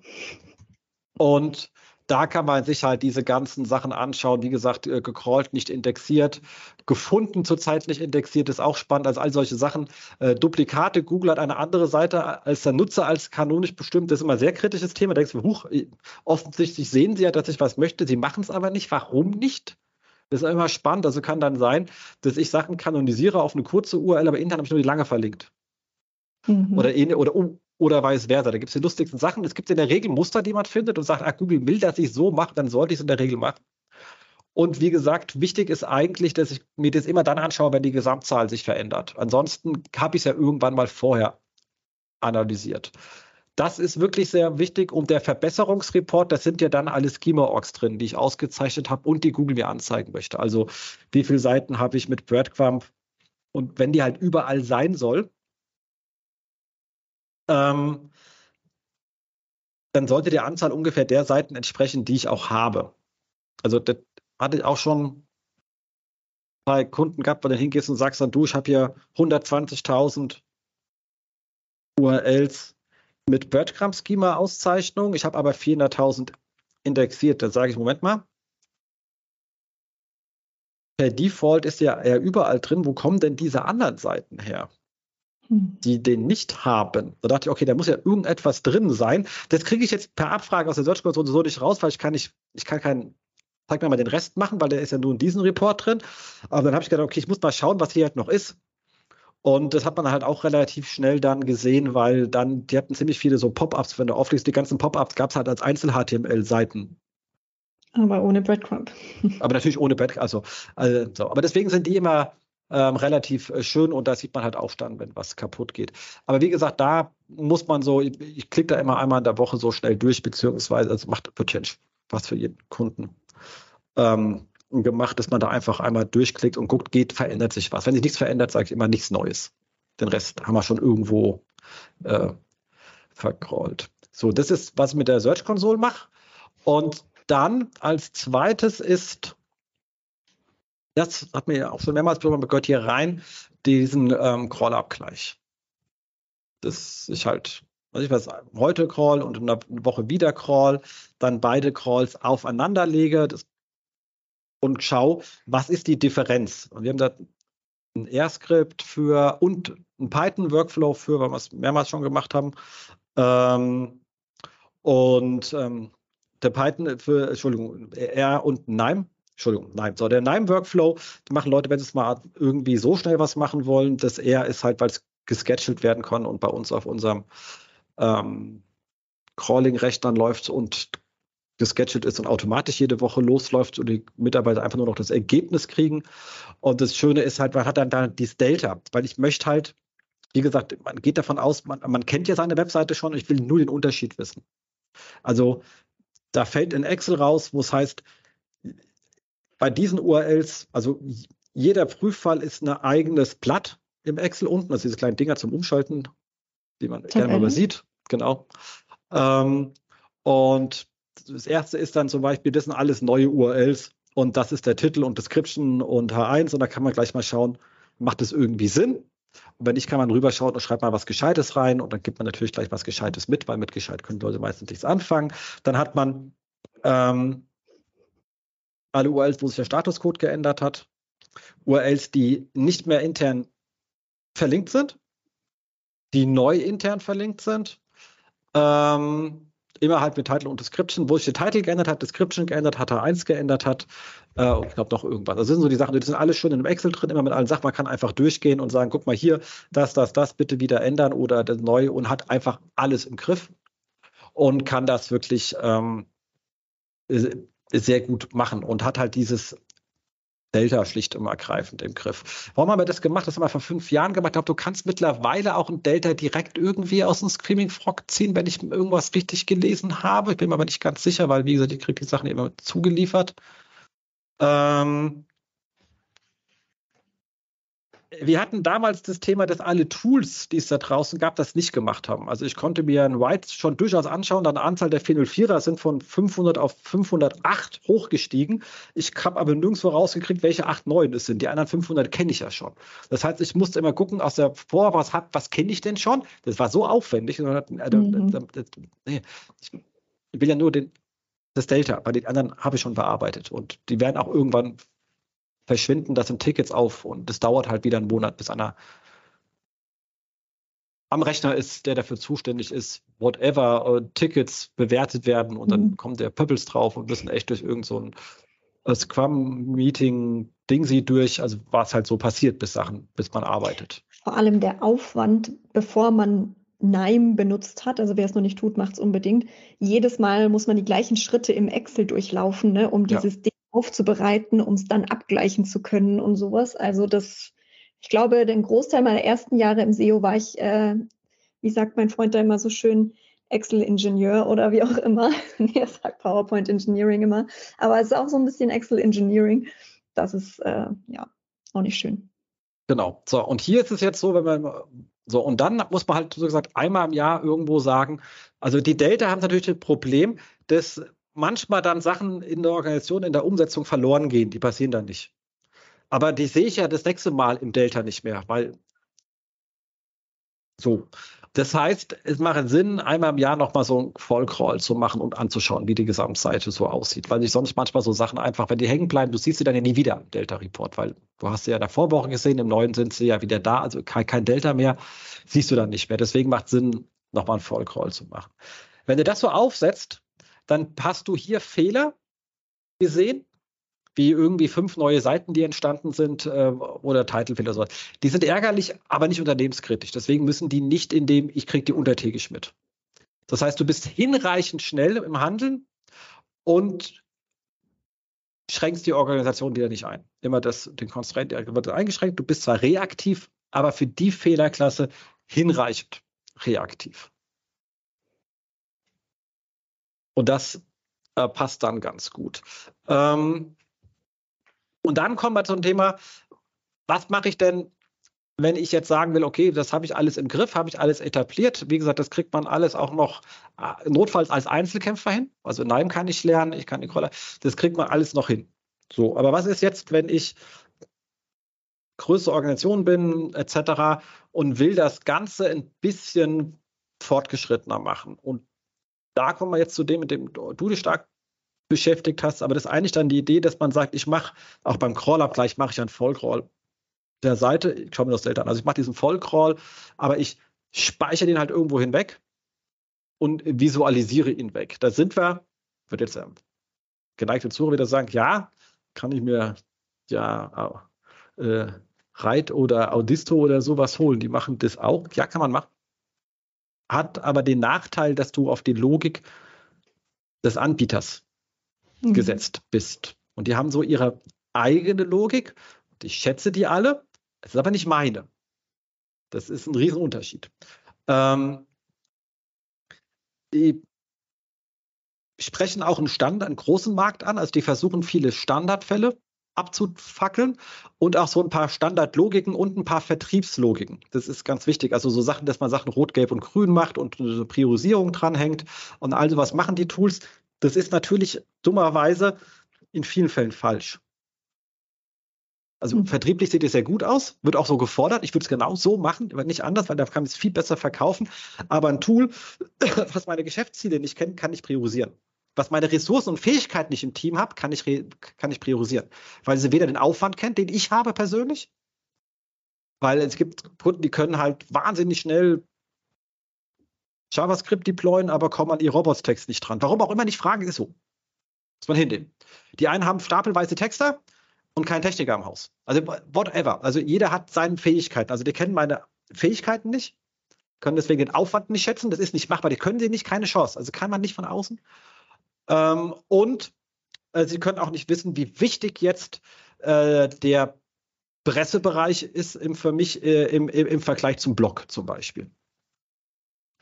Und da kann man sich halt diese ganzen Sachen anschauen. Wie gesagt, äh, gecrawlt, nicht indexiert, gefunden zurzeit nicht indexiert, ist auch spannend. Also all solche Sachen. Äh, Duplikate, Google hat eine andere Seite als der Nutzer als kanonisch bestimmt. Das ist immer ein sehr kritisches Thema. Da denkst du, huch, offensichtlich sehen sie ja, dass ich was möchte. Sie machen es aber nicht. Warum nicht? Das ist immer spannend. Also kann dann sein, dass ich Sachen kanonisiere auf eine kurze URL, aber intern habe ich nur die lange verlinkt. Mhm. Oder, oder um, oder vice versa. Da gibt es die lustigsten Sachen. Es gibt in der Regel Muster, die man findet und sagt, ah, Google will, dass ich so mache, dann sollte ich es in der Regel machen. Und wie gesagt, wichtig ist eigentlich, dass ich mir das immer dann anschaue, wenn die Gesamtzahl sich verändert. Ansonsten habe ich es ja irgendwann mal vorher analysiert. Das ist wirklich sehr wichtig. Und der Verbesserungsreport, das sind ja dann alle Schema-Orgs drin, die ich ausgezeichnet habe und die Google mir anzeigen möchte. Also wie viele Seiten habe ich mit Breadcrumb und wenn die halt überall sein soll, ähm, dann sollte die Anzahl ungefähr der Seiten entsprechen, die ich auch habe. Also das hatte ich auch schon bei Kunden gehabt, wo du hingehst und sagst dann, du, ich habe hier 120.000 URLs mit Breadcrumb-Schema-Auszeichnung, ich habe aber 400.000 indexiert. Dann sage ich, Moment mal, per Default ist ja eher überall drin, wo kommen denn diese anderen Seiten her? Die den nicht haben. Da dachte ich, okay, da muss ja irgendetwas drin sein. Das kriege ich jetzt per Abfrage aus der Search Console so nicht raus, weil ich kann nicht, ich kann keinen, zeig mir mal den Rest machen, weil der ist ja nur in diesem Report drin. Aber dann habe ich gedacht, okay, ich muss mal schauen, was hier halt noch ist. Und das hat man halt auch relativ schnell dann gesehen, weil dann, die hatten ziemlich viele so Pop-ups, wenn du auflegst, die ganzen Pop-ups gab es halt als Einzel-HTML-Seiten. Aber ohne Breadcrumb. Aber natürlich ohne Breadcrumb, also, also, aber deswegen sind die immer ähm, relativ äh, schön und da sieht man halt Aufstand, wenn was kaputt geht. Aber wie gesagt, da muss man so, ich, ich klicke da immer einmal in der Woche so schnell durch, beziehungsweise also macht ja was für jeden Kunden ähm, gemacht, dass man da einfach einmal durchklickt und guckt, geht, verändert sich was. Wenn sich nichts verändert, sage ich immer nichts Neues. Den Rest haben wir schon irgendwo äh, vercrawlt. So, das ist, was ich mit der Search Console mache. Und dann als zweites ist, das hat mir auch schon mehrmals man gehört hier rein, diesen ähm, Crawl-Abgleich. Dass ich halt, was ich weiß, heute Crawl und in einer Woche wieder Crawl, dann beide Crawls aufeinander lege das, und schaue, was ist die Differenz. Und wir haben da ein R-Skript für und ein Python-Workflow für, weil wir es mehrmals schon gemacht haben. Ähm, und ähm, der Python für, Entschuldigung, R und NIME. Entschuldigung, NIME. So, der NIME-Workflow, machen Leute, wenn sie es mal irgendwie so schnell was machen wollen, das R ist halt, weil es gescheduled werden kann und bei uns auf unserem ähm, Crawling-Rechnern läuft und gescheduled ist und automatisch jede Woche losläuft und die Mitarbeiter einfach nur noch das Ergebnis kriegen. Und das Schöne ist halt, man hat dann da dieses Delta, weil ich möchte halt, wie gesagt, man geht davon aus, man, man kennt ja seine Webseite schon, ich will nur den Unterschied wissen. Also da fällt in Excel raus, wo es heißt, bei diesen URLs, also jeder Prüffall ist ein eigenes Blatt im Excel unten, also diese kleinen Dinger zum Umschalten, die man gerne mal sieht. Genau. Ähm, und das erste ist dann zum Beispiel, das sind alles neue URLs und das ist der Titel und Description und H1 und da kann man gleich mal schauen, macht das irgendwie Sinn? Und wenn nicht, kann man rüberschauen und schreibt mal was Gescheites rein und dann gibt man natürlich gleich was Gescheites mit, weil mit Gescheit können Leute meistens nichts anfangen. Dann hat man ähm, alle URLs, wo sich der Statuscode geändert hat, URLs, die nicht mehr intern verlinkt sind, die neu intern verlinkt sind. Ähm, immer halt mit Title und Description, wo sich der Title geändert hat, Description geändert hat, H1 geändert hat äh, und ich glaube noch irgendwas. Das sind so die Sachen, die sind alles schon in einem Excel drin, immer mit allen Sachen. Man kann einfach durchgehen und sagen, guck mal hier, das, das, das bitte wieder ändern oder das neu und hat einfach alles im Griff und kann das wirklich ähm, sehr gut machen und hat halt dieses Delta schlicht und ergreifend im Griff. Warum haben wir das gemacht? Das haben wir vor fünf Jahren gemacht. Ich glaube, du kannst mittlerweile auch ein Delta direkt irgendwie aus dem Screaming Frog ziehen, wenn ich irgendwas richtig gelesen habe. Ich bin mir aber nicht ganz sicher, weil, wie gesagt, ich kriege die Sachen immer zugeliefert. Ähm, wir hatten damals das Thema, dass alle Tools, die es da draußen gab, das nicht gemacht haben. Also ich konnte mir ein White schon durchaus anschauen, dann Anzahl der 404er sind von 500 auf 508 hochgestiegen. Ich habe aber nirgendwo rausgekriegt, welche 89 es sind. Die anderen 500 kenne ich ja schon. Das heißt, ich musste immer gucken aus der Vor, was, was kenne ich denn schon? Das war so aufwendig. Äh, mhm. Ich will ja nur den, das Delta, bei den anderen habe ich schon bearbeitet und die werden auch irgendwann verschwinden, das sind Tickets auf und das dauert halt wieder einen Monat, bis einer am Rechner ist, der dafür zuständig ist, whatever, äh, Tickets bewertet werden und dann mhm. kommt der Pöppels drauf und müssen echt durch irgendein so äh, Scrum-Meeting Ding sie durch, also was halt so passiert, bis Sachen, bis man arbeitet. Vor allem der Aufwand, bevor man NIME benutzt hat, also wer es noch nicht tut, macht es unbedingt. Jedes Mal muss man die gleichen Schritte im Excel durchlaufen, ne, um dieses ja. Aufzubereiten, um es dann abgleichen zu können und sowas. Also das, ich glaube, den Großteil meiner ersten Jahre im SEO war ich, äh, wie sagt mein Freund da immer so schön, Excel-Ingenieur oder wie auch immer. er sagt PowerPoint Engineering immer. Aber es ist auch so ein bisschen Excel-Engineering. Das ist äh, ja auch nicht schön. Genau. So, und hier ist es jetzt so, wenn man so, und dann muss man halt so gesagt einmal im Jahr irgendwo sagen, also die Delta haben natürlich das Problem, dass manchmal dann Sachen in der Organisation, in der Umsetzung verloren gehen. Die passieren dann nicht. Aber die sehe ich ja das nächste Mal im Delta nicht mehr, weil so. Das heißt, es macht Sinn, einmal im Jahr nochmal so ein Vollcrawl zu machen und anzuschauen, wie die Gesamtseite so aussieht. Weil sich sonst manchmal so Sachen einfach, wenn die hängen bleiben, du siehst sie dann ja nie wieder im Delta-Report, weil du hast sie ja in der Vorwoche gesehen, im neuen sind sie ja wieder da, also kein, kein Delta mehr, siehst du dann nicht mehr. Deswegen macht Sinn, nochmal einen Vollcrawl zu machen. Wenn du das so aufsetzt, dann hast du hier Fehler gesehen, wie irgendwie fünf neue Seiten, die entstanden sind, äh, oder Titlefehler. So. Die sind ärgerlich, aber nicht unternehmenskritisch. Deswegen müssen die nicht in dem, ich kriege die untertägig mit. Das heißt, du bist hinreichend schnell im Handeln und schränkst die Organisation wieder nicht ein. immer das, den Constraint wird eingeschränkt. Du bist zwar reaktiv, aber für die Fehlerklasse hinreichend reaktiv. Und das äh, passt dann ganz gut. Ähm, und dann kommen wir zum Thema, was mache ich denn, wenn ich jetzt sagen will, okay, das habe ich alles im Griff, habe ich alles etabliert. Wie gesagt, das kriegt man alles auch noch äh, notfalls als Einzelkämpfer hin. Also Nein kann ich lernen, ich kann die Rolle, das kriegt man alles noch hin. So, aber was ist jetzt, wenn ich größere Organisation bin, etc. und will das Ganze ein bisschen fortgeschrittener machen? Und da kommen wir jetzt zu dem, mit dem du dich stark beschäftigt hast, aber das ist eigentlich dann die Idee, dass man sagt, ich mache auch beim Crawl-Abgleich mache ich einen Vollcrawl der Seite, ich schaue mir das selten an, also ich mache diesen Vollcrawl, aber ich speichere den halt irgendwo hinweg und visualisiere ihn weg. Da sind wir, wird jetzt ähm, geneigte Zuhörer wieder sagen, ja, kann ich mir ja äh, Reit oder Audisto oder sowas holen, die machen das auch, ja, kann man machen. Hat aber den Nachteil, dass du auf die Logik des Anbieters mhm. gesetzt bist. Und die haben so ihre eigene Logik. Ich schätze die alle. Es ist aber nicht meine. Das ist ein Riesenunterschied. Ähm, die sprechen auch einen Standard, einen großen Markt an. Also die versuchen viele Standardfälle abzufackeln und auch so ein paar Standardlogiken und ein paar Vertriebslogiken. Das ist ganz wichtig. Also so Sachen, dass man Sachen rot, gelb und grün macht und eine Priorisierung dranhängt und all sowas machen die Tools. Das ist natürlich dummerweise in vielen Fällen falsch. Also mhm. vertrieblich sieht es sehr gut aus, wird auch so gefordert. Ich würde es genau so machen, aber nicht anders, weil da kann ich es viel besser verkaufen. Aber ein Tool, was meine Geschäftsziele nicht kennt, kann ich priorisieren. Was meine Ressourcen und Fähigkeiten nicht im Team habe, kann ich, kann ich priorisieren. Weil sie weder den Aufwand kennt, den ich habe persönlich, weil es gibt Kunden, die können halt wahnsinnig schnell JavaScript deployen, aber kommen an ihr Robots-Text nicht dran. Warum auch immer nicht fragen, ist so. Muss man hinnehmen. Die einen haben stapelweise Texter und keinen Techniker im Haus. Also whatever. Also jeder hat seine Fähigkeiten. Also die kennen meine Fähigkeiten nicht, können deswegen den Aufwand nicht schätzen. Das ist nicht machbar. Die können sie nicht, keine Chance. Also kann man nicht von außen. Ähm, und äh, sie können auch nicht wissen, wie wichtig jetzt äh, der Pressebereich ist im, für mich äh, im, im, im Vergleich zum Blog zum Beispiel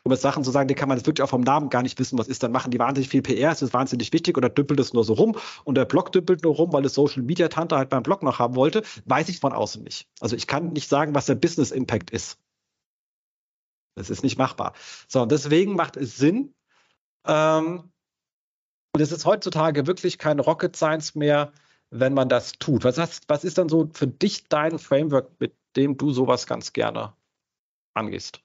um jetzt Sachen zu sagen, die kann man jetzt wirklich auch vom Namen gar nicht wissen, was ist, dann machen die wahnsinnig viel PR, es ist wahnsinnig wichtig oder düppelt es nur so rum und der Blog düppelt nur rum, weil es Social Media Tante halt beim Blog noch haben wollte, weiß ich von außen nicht. Also ich kann nicht sagen, was der Business Impact ist. Das ist nicht machbar. So, und deswegen macht es Sinn, ähm, und es ist heutzutage wirklich kein Rocket Science mehr, wenn man das tut. Was, hast, was ist dann so für dich dein Framework, mit dem du sowas ganz gerne angehst?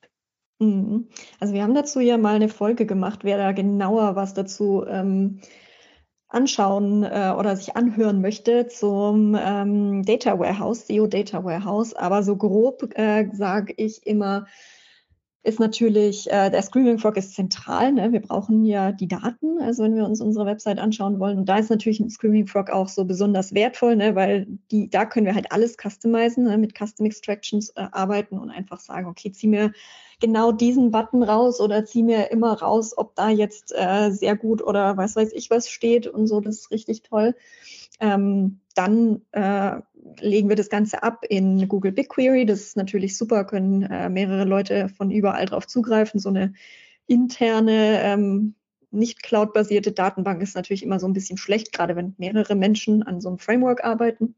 Mhm. Also wir haben dazu ja mal eine Folge gemacht, wer da genauer was dazu ähm, anschauen äh, oder sich anhören möchte zum ähm, Data Warehouse, SEO Data Warehouse. Aber so grob äh, sage ich immer, ist natürlich, äh, der Screaming Frog ist zentral. Ne? Wir brauchen ja die Daten, also wenn wir uns unsere Website anschauen wollen. Und da ist natürlich ein Screaming Frog auch so besonders wertvoll, ne? weil die, da können wir halt alles customizen, ne? mit Custom Extractions äh, arbeiten und einfach sagen, okay, zieh mir genau diesen Button raus oder zieh mir immer raus, ob da jetzt äh, sehr gut oder was weiß ich was steht und so. Das ist richtig toll. Ähm, dann äh, legen wir das Ganze ab in Google BigQuery. Das ist natürlich super, können äh, mehrere Leute von überall drauf zugreifen. So eine interne, ähm, nicht cloud-basierte Datenbank ist natürlich immer so ein bisschen schlecht, gerade wenn mehrere Menschen an so einem Framework arbeiten.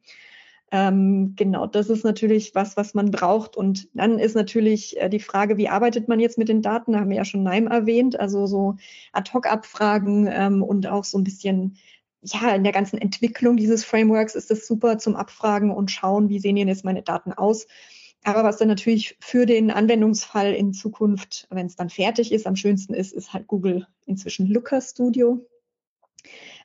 Ähm, genau, das ist natürlich was, was man braucht. Und dann ist natürlich äh, die Frage, wie arbeitet man jetzt mit den Daten? Da haben wir ja schon NIME erwähnt, also so Ad-Hoc-Abfragen ähm, und auch so ein bisschen ja, in der ganzen Entwicklung dieses Frameworks ist es super zum Abfragen und schauen, wie sehen denn jetzt meine Daten aus. Aber was dann natürlich für den Anwendungsfall in Zukunft, wenn es dann fertig ist, am schönsten ist, ist halt Google inzwischen Looker Studio,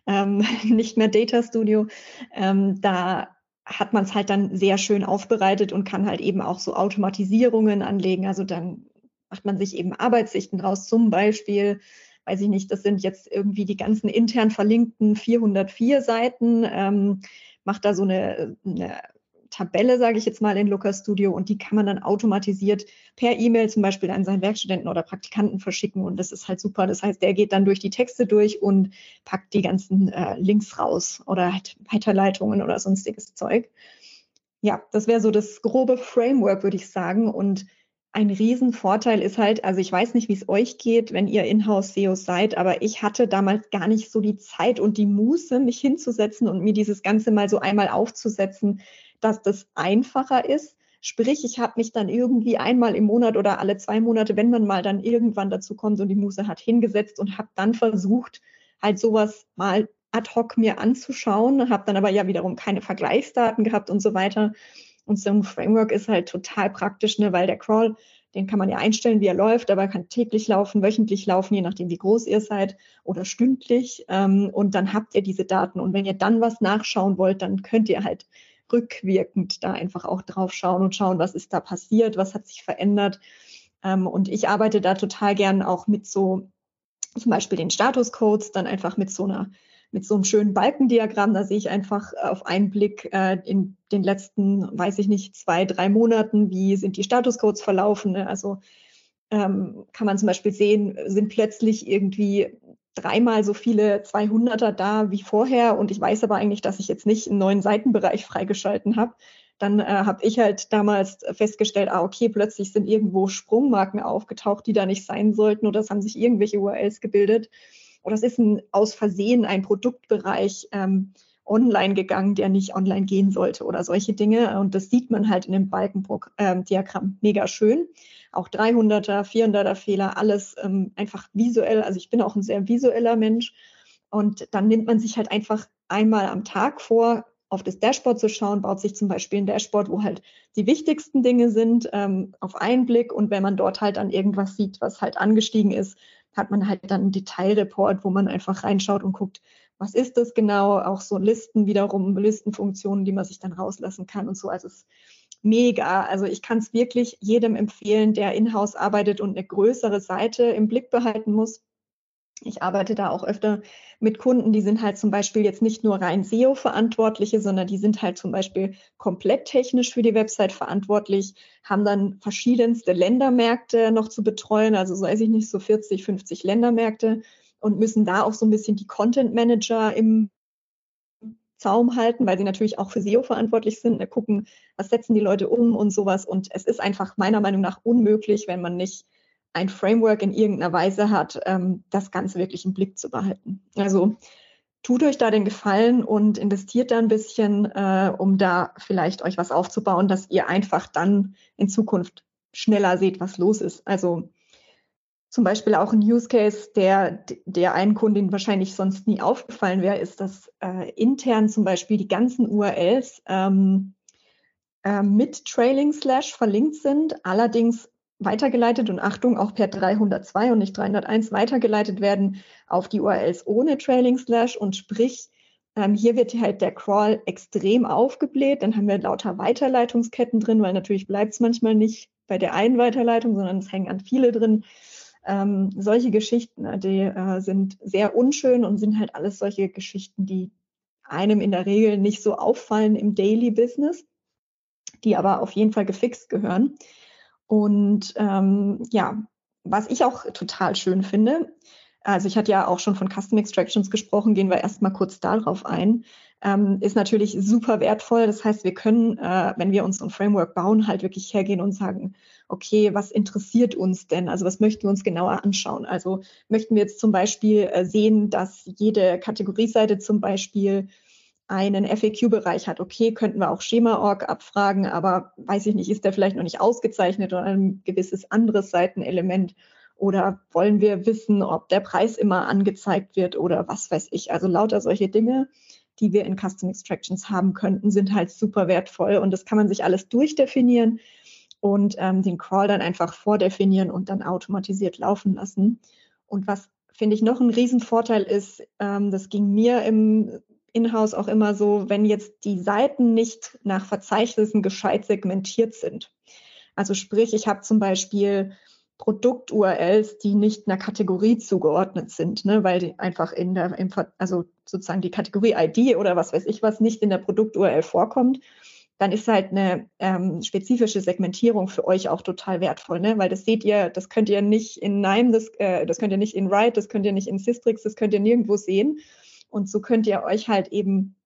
ähm, nicht mehr Data Studio. Ähm, da hat man es halt dann sehr schön aufbereitet und kann halt eben auch so Automatisierungen anlegen. Also dann macht man sich eben Arbeitssichten raus, zum Beispiel weiß ich nicht, das sind jetzt irgendwie die ganzen intern verlinkten 404 Seiten, ähm, macht da so eine, eine Tabelle, sage ich jetzt mal, in Looker Studio und die kann man dann automatisiert per E-Mail zum Beispiel an seinen Werkstudenten oder Praktikanten verschicken und das ist halt super. Das heißt, der geht dann durch die Texte durch und packt die ganzen äh, Links raus oder halt Weiterleitungen oder sonstiges Zeug. Ja, das wäre so das grobe Framework, würde ich sagen. Und ein Riesenvorteil ist halt, also ich weiß nicht, wie es euch geht, wenn ihr Inhouse-SEOs seid, aber ich hatte damals gar nicht so die Zeit und die Muße, mich hinzusetzen und mir dieses Ganze mal so einmal aufzusetzen, dass das einfacher ist. Sprich, ich habe mich dann irgendwie einmal im Monat oder alle zwei Monate, wenn man mal dann irgendwann dazu kommt und die Muße hat, hingesetzt und habe dann versucht, halt sowas mal ad hoc mir anzuschauen, habe dann aber ja wiederum keine Vergleichsdaten gehabt und so weiter und so ein Framework ist halt total praktisch, ne, weil der Crawl, den kann man ja einstellen, wie er läuft, aber er kann täglich laufen, wöchentlich laufen, je nachdem, wie groß ihr seid oder stündlich. Ähm, und dann habt ihr diese Daten. Und wenn ihr dann was nachschauen wollt, dann könnt ihr halt rückwirkend da einfach auch drauf schauen und schauen, was ist da passiert, was hat sich verändert. Ähm, und ich arbeite da total gern auch mit so zum Beispiel den Statuscodes, dann einfach mit so einer mit so einem schönen Balkendiagramm. Da sehe ich einfach äh, auf einen Blick äh, in den letzten, weiß ich nicht, zwei, drei Monaten, wie sind die Statuscodes verlaufen. Ne? Also ähm, kann man zum Beispiel sehen, sind plötzlich irgendwie dreimal so viele 200er da wie vorher und ich weiß aber eigentlich, dass ich jetzt nicht einen neuen Seitenbereich freigeschalten habe. Dann äh, habe ich halt damals festgestellt, ah, okay, plötzlich sind irgendwo Sprungmarken aufgetaucht, die da nicht sein sollten oder es haben sich irgendwelche URLs gebildet oder es ist ein, aus Versehen ein Produktbereich ähm, online gegangen, der nicht online gehen sollte oder solche Dinge. Und das sieht man halt in dem Balkendiagramm ähm, mega schön. Auch 300er, 400er Fehler, alles ähm, einfach visuell. Also ich bin auch ein sehr visueller Mensch. Und dann nimmt man sich halt einfach einmal am Tag vor, auf das Dashboard zu schauen, baut sich zum Beispiel ein Dashboard, wo halt die wichtigsten Dinge sind, ähm, auf einen Blick. Und wenn man dort halt dann irgendwas sieht, was halt angestiegen ist, hat man halt dann einen Detailreport, wo man einfach reinschaut und guckt, was ist das genau? Auch so Listen wiederum, Listenfunktionen, die man sich dann rauslassen kann und so. Also es ist mega. Also ich kann es wirklich jedem empfehlen, der in-house arbeitet und eine größere Seite im Blick behalten muss. Ich arbeite da auch öfter mit Kunden, die sind halt zum Beispiel jetzt nicht nur rein SEO-Verantwortliche, sondern die sind halt zum Beispiel komplett technisch für die Website verantwortlich, haben dann verschiedenste Ländermärkte noch zu betreuen, also so weiß ich nicht, so 40, 50 Ländermärkte und müssen da auch so ein bisschen die Content Manager im Zaum halten, weil sie natürlich auch für SEO verantwortlich sind, ne, gucken, was setzen die Leute um und sowas. Und es ist einfach meiner Meinung nach unmöglich, wenn man nicht ein Framework in irgendeiner Weise hat, ähm, das Ganze wirklich im Blick zu behalten. Also tut euch da den Gefallen und investiert da ein bisschen, äh, um da vielleicht euch was aufzubauen, dass ihr einfach dann in Zukunft schneller seht, was los ist. Also zum Beispiel auch ein Use Case, der, der einen Kunden wahrscheinlich sonst nie aufgefallen wäre, ist, dass äh, intern zum Beispiel die ganzen URLs ähm, äh, mit Trailing Slash verlinkt sind, allerdings weitergeleitet und Achtung, auch per 302 und nicht 301 weitergeleitet werden auf die URLs ohne Trailing Slash und sprich, ähm, hier wird halt der Crawl extrem aufgebläht, dann haben wir lauter Weiterleitungsketten drin, weil natürlich bleibt es manchmal nicht bei der einen Weiterleitung, sondern es hängen an viele drin. Ähm, solche Geschichten, äh, die äh, sind sehr unschön und sind halt alles solche Geschichten, die einem in der Regel nicht so auffallen im Daily Business, die aber auf jeden Fall gefixt gehören. Und ähm, ja, was ich auch total schön finde, also ich hatte ja auch schon von Custom Extractions gesprochen, gehen wir erstmal kurz darauf ein, ähm, ist natürlich super wertvoll. Das heißt, wir können, äh, wenn wir uns ein Framework bauen, halt wirklich hergehen und sagen, okay, was interessiert uns denn? Also was möchten wir uns genauer anschauen? Also möchten wir jetzt zum Beispiel äh, sehen, dass jede Kategorieseite zum Beispiel einen FAQ-Bereich hat. Okay, könnten wir auch Schema.org abfragen, aber weiß ich nicht, ist der vielleicht noch nicht ausgezeichnet oder ein gewisses anderes Seitenelement? Oder wollen wir wissen, ob der Preis immer angezeigt wird oder was weiß ich? Also lauter solche Dinge, die wir in Custom Extractions haben könnten, sind halt super wertvoll und das kann man sich alles durchdefinieren und ähm, den Crawl dann einfach vordefinieren und dann automatisiert laufen lassen. Und was finde ich noch ein Riesenvorteil ist, ähm, das ging mir im in-house auch immer so, wenn jetzt die Seiten nicht nach Verzeichnissen gescheit segmentiert sind. Also sprich, ich habe zum Beispiel Produkt-URLs, die nicht einer Kategorie zugeordnet sind, ne, weil die einfach in der, im, also sozusagen die Kategorie ID oder was weiß ich was nicht in der Produkt-URL vorkommt, dann ist halt eine ähm, spezifische Segmentierung für euch auch total wertvoll, ne? weil das seht ihr, das könnt ihr nicht in NIME, das, äh, das könnt ihr nicht in Write, das könnt ihr nicht in Systrix, das könnt ihr nirgendwo sehen. Und so könnt ihr euch halt eben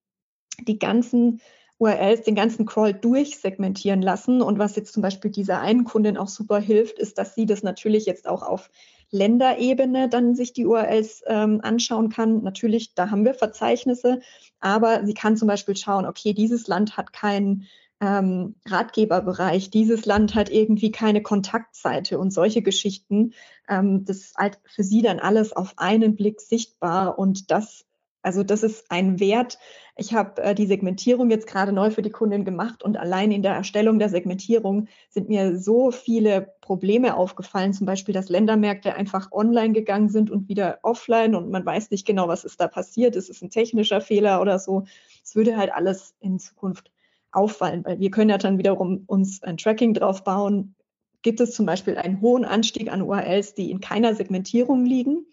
die ganzen URLs, den ganzen Crawl durchsegmentieren lassen. Und was jetzt zum Beispiel dieser einen Kundin auch super hilft, ist, dass sie das natürlich jetzt auch auf Länderebene dann sich die URLs ähm, anschauen kann. Natürlich, da haben wir Verzeichnisse, aber sie kann zum Beispiel schauen, okay, dieses Land hat keinen ähm, Ratgeberbereich, dieses Land hat irgendwie keine Kontaktseite und solche Geschichten. Ähm, das ist halt für sie dann alles auf einen Blick sichtbar und das also das ist ein Wert. Ich habe äh, die Segmentierung jetzt gerade neu für die Kundin gemacht und allein in der Erstellung der Segmentierung sind mir so viele Probleme aufgefallen, zum Beispiel, dass Ländermärkte einfach online gegangen sind und wieder offline und man weiß nicht genau, was ist da passiert. Ist es ein technischer Fehler oder so? Es würde halt alles in Zukunft auffallen, weil wir können ja dann wiederum uns ein Tracking drauf bauen. Gibt es zum Beispiel einen hohen Anstieg an URLs, die in keiner Segmentierung liegen?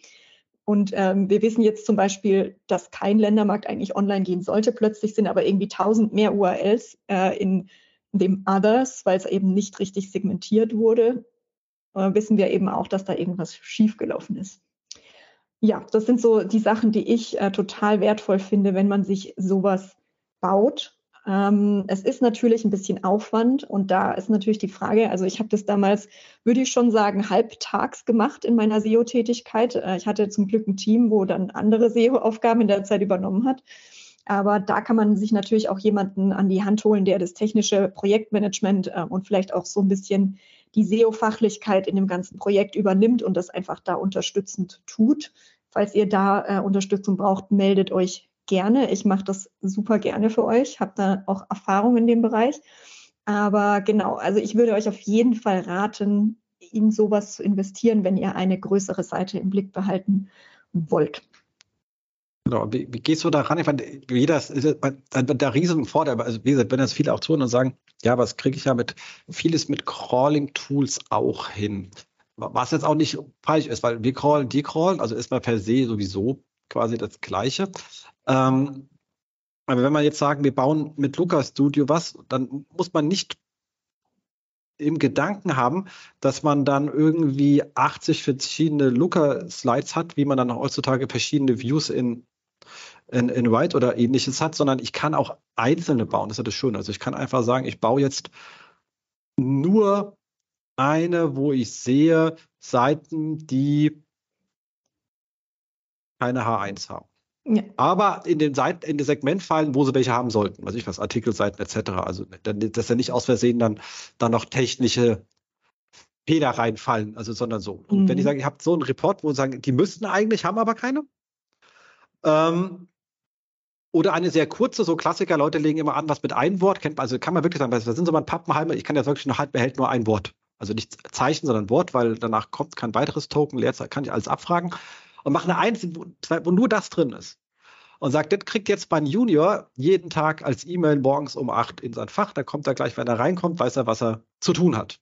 Und ähm, wir wissen jetzt zum Beispiel, dass kein Ländermarkt eigentlich online gehen sollte. Plötzlich sind aber irgendwie tausend mehr URLs äh, in, dem Others, weil es eben nicht richtig segmentiert wurde. Äh, wissen wir eben auch, dass da irgendwas schiefgelaufen ist. Ja, das sind so die Sachen, die ich äh, total wertvoll finde, wenn man sich sowas baut ähm, es ist natürlich ein bisschen Aufwand und da ist natürlich die Frage, also ich habe das damals, würde ich schon sagen, halbtags gemacht in meiner SEO-Tätigkeit. Äh, ich hatte zum Glück ein Team, wo dann andere SEO-Aufgaben in der Zeit übernommen hat. Aber da kann man sich natürlich auch jemanden an die Hand holen, der das technische Projektmanagement äh, und vielleicht auch so ein bisschen die SEO-Fachlichkeit in dem ganzen Projekt übernimmt und das einfach da unterstützend tut. Falls ihr da äh, Unterstützung braucht, meldet euch gerne. Ich mache das super gerne für euch, habe da auch Erfahrung in dem Bereich. Aber genau, also ich würde euch auf jeden Fall raten, in sowas zu investieren, wenn ihr eine größere Seite im Blick behalten wollt. Genau, wie, wie, gehst du da ran? Ich meine, jeder ist, der riesen Vorteil, also wie gesagt, wenn das viele auch tun und sagen, ja, was kriege ich ja mit vieles mit Crawling-Tools auch hin. Was jetzt auch nicht falsch ist, weil wir crawlen, die crawlen, also ist man per se sowieso quasi das Gleiche. Ähm, aber wenn wir jetzt sagen, wir bauen mit Lukas Studio was, dann muss man nicht im Gedanken haben, dass man dann irgendwie 80 verschiedene Looker-Slides hat, wie man dann heutzutage verschiedene Views in, in, in White oder ähnliches hat, sondern ich kann auch einzelne bauen. Das ist das Schöne. Also ich kann einfach sagen, ich baue jetzt nur eine, wo ich sehe Seiten, die keine H1 haben. Ja. Aber in den Seiten, in den Segmentfallen, wo sie welche haben sollten, weiß ich was, Artikelseiten etc. Also, dass ja nicht aus Versehen dann, dann noch technische Fehler reinfallen, also sondern so. Und mhm. wenn ich sage, ich habe so einen Report, wo sie sagen, die müssten eigentlich, haben aber keine. Ähm, oder eine sehr kurze, so Klassiker, Leute legen immer an, was mit einem Wort kennt, also kann man wirklich sagen, das sind so mal Pappenheimer, ich kann ja wirklich nur halt behält nur ein Wort. Also nicht Zeichen, sondern Wort, weil danach kommt kein weiteres Token, Leerzeichen kann ich alles abfragen und mache eine einzige, wo, wo nur das drin ist. Und sagt, das kriegt jetzt mein Junior jeden Tag als E-Mail morgens um acht in sein Fach. Da kommt er gleich, wenn er reinkommt, weiß er, was er zu tun hat.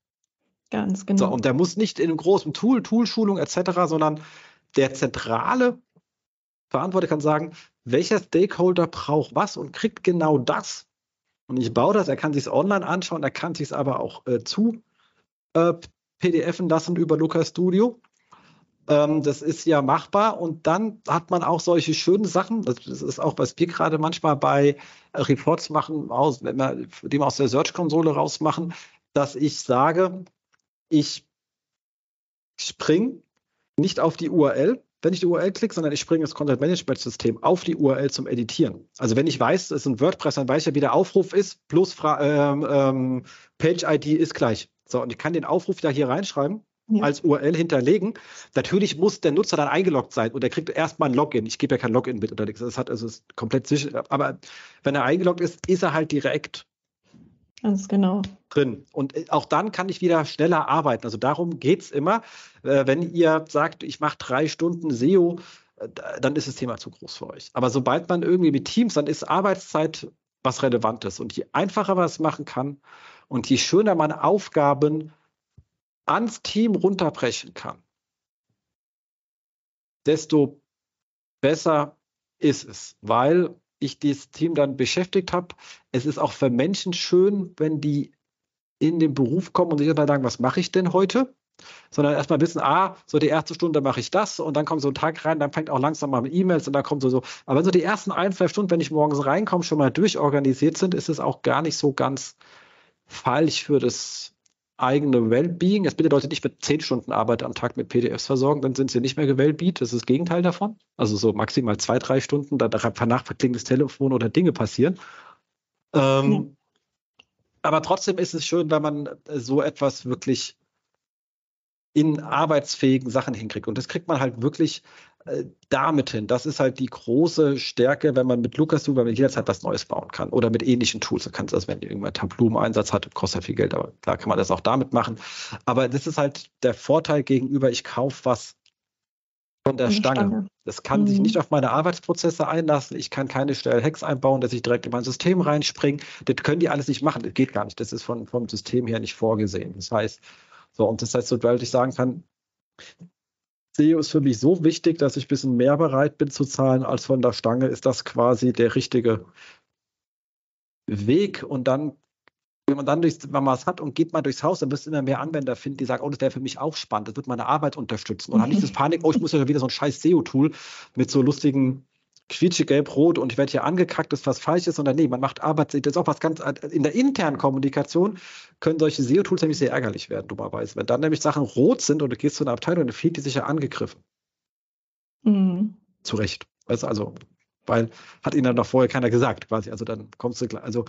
Ganz genau. So, und der muss nicht in einem großen Tool, Toolschulung etc., sondern der zentrale Verantwortliche kann sagen, welcher Stakeholder braucht was und kriegt genau das. Und ich baue das, er kann sich es online anschauen, er kann sich es aber auch äh, zu äh, PDFen lassen über Lucas Studio. Ähm, das ist ja machbar und dann hat man auch solche schönen Sachen. Das, ist auch, was wir gerade manchmal bei Reports machen, aus, wenn wir dem aus der Search-Konsole rausmachen, dass ich sage, ich springe nicht auf die URL, wenn ich die URL klicke, sondern ich springe das Content Management System auf die URL zum Editieren. Also wenn ich weiß, es ist ein WordPress, dann weiß ich ja, wie der Aufruf ist, plus ähm, ähm, Page ID ist gleich. So, und ich kann den Aufruf da hier reinschreiben ja. als URL hinterlegen. Natürlich muss der Nutzer dann eingeloggt sein und er kriegt erstmal ein Login. Ich gebe ja kein Login mit oder nichts. Das hat also ist komplett sicher. Aber wenn er eingeloggt ist, ist er halt direkt Ganz genau. Drin. Und äh, auch dann kann ich wieder schneller arbeiten. Also darum geht es immer. Äh, wenn ihr sagt, ich mache drei Stunden SEO, äh, dann ist das Thema zu groß für euch. Aber sobald man irgendwie mit Teams, dann ist Arbeitszeit was Relevantes. Und je einfacher man es machen kann und je schöner man Aufgaben ans Team runterbrechen kann, desto besser ist es. Weil ich dieses Team dann beschäftigt habe. Es ist auch für Menschen schön, wenn die in den Beruf kommen und sich dann sagen, was mache ich denn heute? Sondern erstmal wissen, ah, so die erste Stunde mache ich das und dann kommt so ein Tag rein, dann fängt auch langsam mal mit E-Mails und dann kommt so so. Aber wenn so die ersten ein, zwei Stunden, wenn ich morgens reinkomme, schon mal durchorganisiert sind, ist es auch gar nicht so ganz falsch für das eigene Wellbeing. Bitte Leute nicht mit zehn Stunden Arbeit am Tag mit PDFs versorgen, dann sind sie nicht mehr gewellbeat. Das ist das Gegenteil davon. Also so maximal zwei, drei Stunden, danach verklingt das Telefon oder Dinge passieren. Ähm, ja. Aber trotzdem ist es schön, wenn man so etwas wirklich in arbeitsfähigen Sachen hinkriegt. Und das kriegt man halt wirklich damit hin. Das ist halt die große Stärke, wenn man mit Lukas weil man jederzeit was Neues bauen kann. Oder mit ähnlichen Tools. Du kannst das, wenn irgendwann Tableau im Einsatz hat, kostet ja viel Geld, aber klar kann man das auch damit machen. Aber das ist halt der Vorteil gegenüber, ich kaufe was von der Stange. Stange. Das kann mhm. sich nicht auf meine Arbeitsprozesse einlassen. Ich kann keine schnellen Hacks einbauen, dass ich direkt in mein System reinspringe. Das können die alles nicht machen. Das geht gar nicht. Das ist von, vom System her nicht vorgesehen. Das heißt, so, und das heißt, so, weil ich sagen kann, SEO ist für mich so wichtig, dass ich ein bisschen mehr bereit bin zu zahlen als von der Stange, ist das quasi der richtige Weg. Und dann, wenn man dann durchs, wenn man es hat und geht mal durchs Haus, dann wirst du immer mehr Anwender finden, die sagen, oh, das wäre für mich auch spannend, das wird meine Arbeit unterstützen. Und dann nicht das Panik, oh, ich muss ja wieder so ein scheiß SEO-Tool mit so lustigen quietsche gelb-rot und ich werde hier angekackt, dass was falsch ist, sondern nee, man macht Arbeit, das ist auch was ganz, in der internen Kommunikation können solche SEO-Tools nämlich sehr ärgerlich werden, dummerweise. Wenn dann nämlich Sachen rot sind und du gehst zu einer Abteilung, dann fühlt die sich ja angegriffen. Mhm. Zu Recht. Weißt, also, weil hat ihnen dann noch vorher keiner gesagt, quasi. Also dann kommst du, also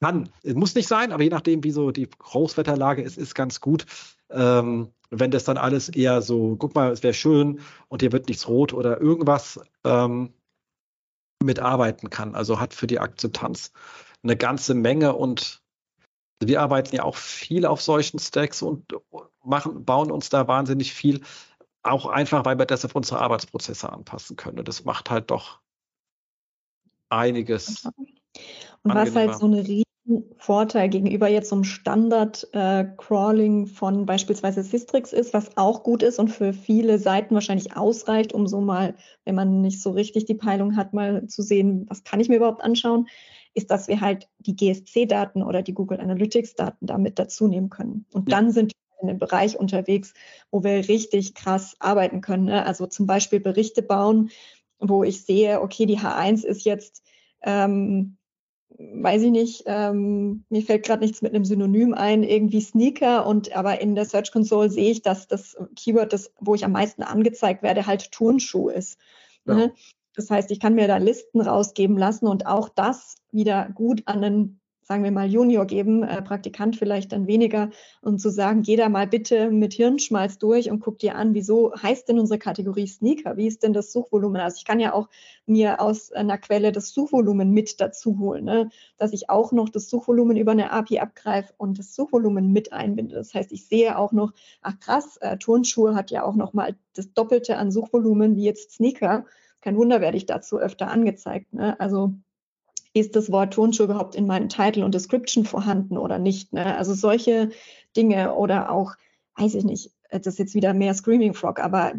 kann, es muss nicht sein, aber je nachdem, wie so die Großwetterlage ist, ist ganz gut. Ähm, wenn das dann alles eher so, guck mal, es wäre schön und hier wird nichts rot oder irgendwas, ähm, mitarbeiten kann. Also hat für die Akzeptanz eine ganze Menge und wir arbeiten ja auch viel auf solchen Stacks und machen, bauen uns da wahnsinnig viel, auch einfach, weil wir das auf unsere Arbeitsprozesse anpassen können. Und das macht halt doch einiges. Und was halt so eine Vorteil gegenüber jetzt so einem Standard-Crawling äh, von beispielsweise Systrix ist, was auch gut ist und für viele Seiten wahrscheinlich ausreicht, um so mal, wenn man nicht so richtig die Peilung hat, mal zu sehen, was kann ich mir überhaupt anschauen, ist, dass wir halt die GSC-Daten oder die Google Analytics-Daten damit dazu nehmen können. Und dann sind wir in einem Bereich unterwegs, wo wir richtig krass arbeiten können. Ne? Also zum Beispiel Berichte bauen, wo ich sehe, okay, die H1 ist jetzt ähm, weiß ich nicht, ähm, mir fällt gerade nichts mit einem Synonym ein, irgendwie Sneaker und aber in der Search Console sehe ich, dass das Keyword, das, wo ich am meisten angezeigt werde, halt Turnschuh ist. Ja. Ne? Das heißt, ich kann mir da Listen rausgeben lassen und auch das wieder gut an einen sagen wir mal, Junior geben, äh, Praktikant vielleicht dann weniger, und zu sagen, geh da mal bitte mit Hirnschmalz durch und guck dir an, wieso heißt denn unsere Kategorie Sneaker? Wie ist denn das Suchvolumen? Also ich kann ja auch mir aus einer Quelle das Suchvolumen mit dazu holen, ne? dass ich auch noch das Suchvolumen über eine API abgreife und das Suchvolumen mit einbinde. Das heißt, ich sehe auch noch, ach krass, äh, Turnschuhe hat ja auch noch mal das Doppelte an Suchvolumen wie jetzt Sneaker. Kein Wunder, werde ich dazu öfter angezeigt. Ne? Also ist das Wort Tonschuh überhaupt in meinem Title und Description vorhanden oder nicht. Ne? Also solche Dinge oder auch, weiß ich nicht, das ist jetzt wieder mehr Screaming Frog, aber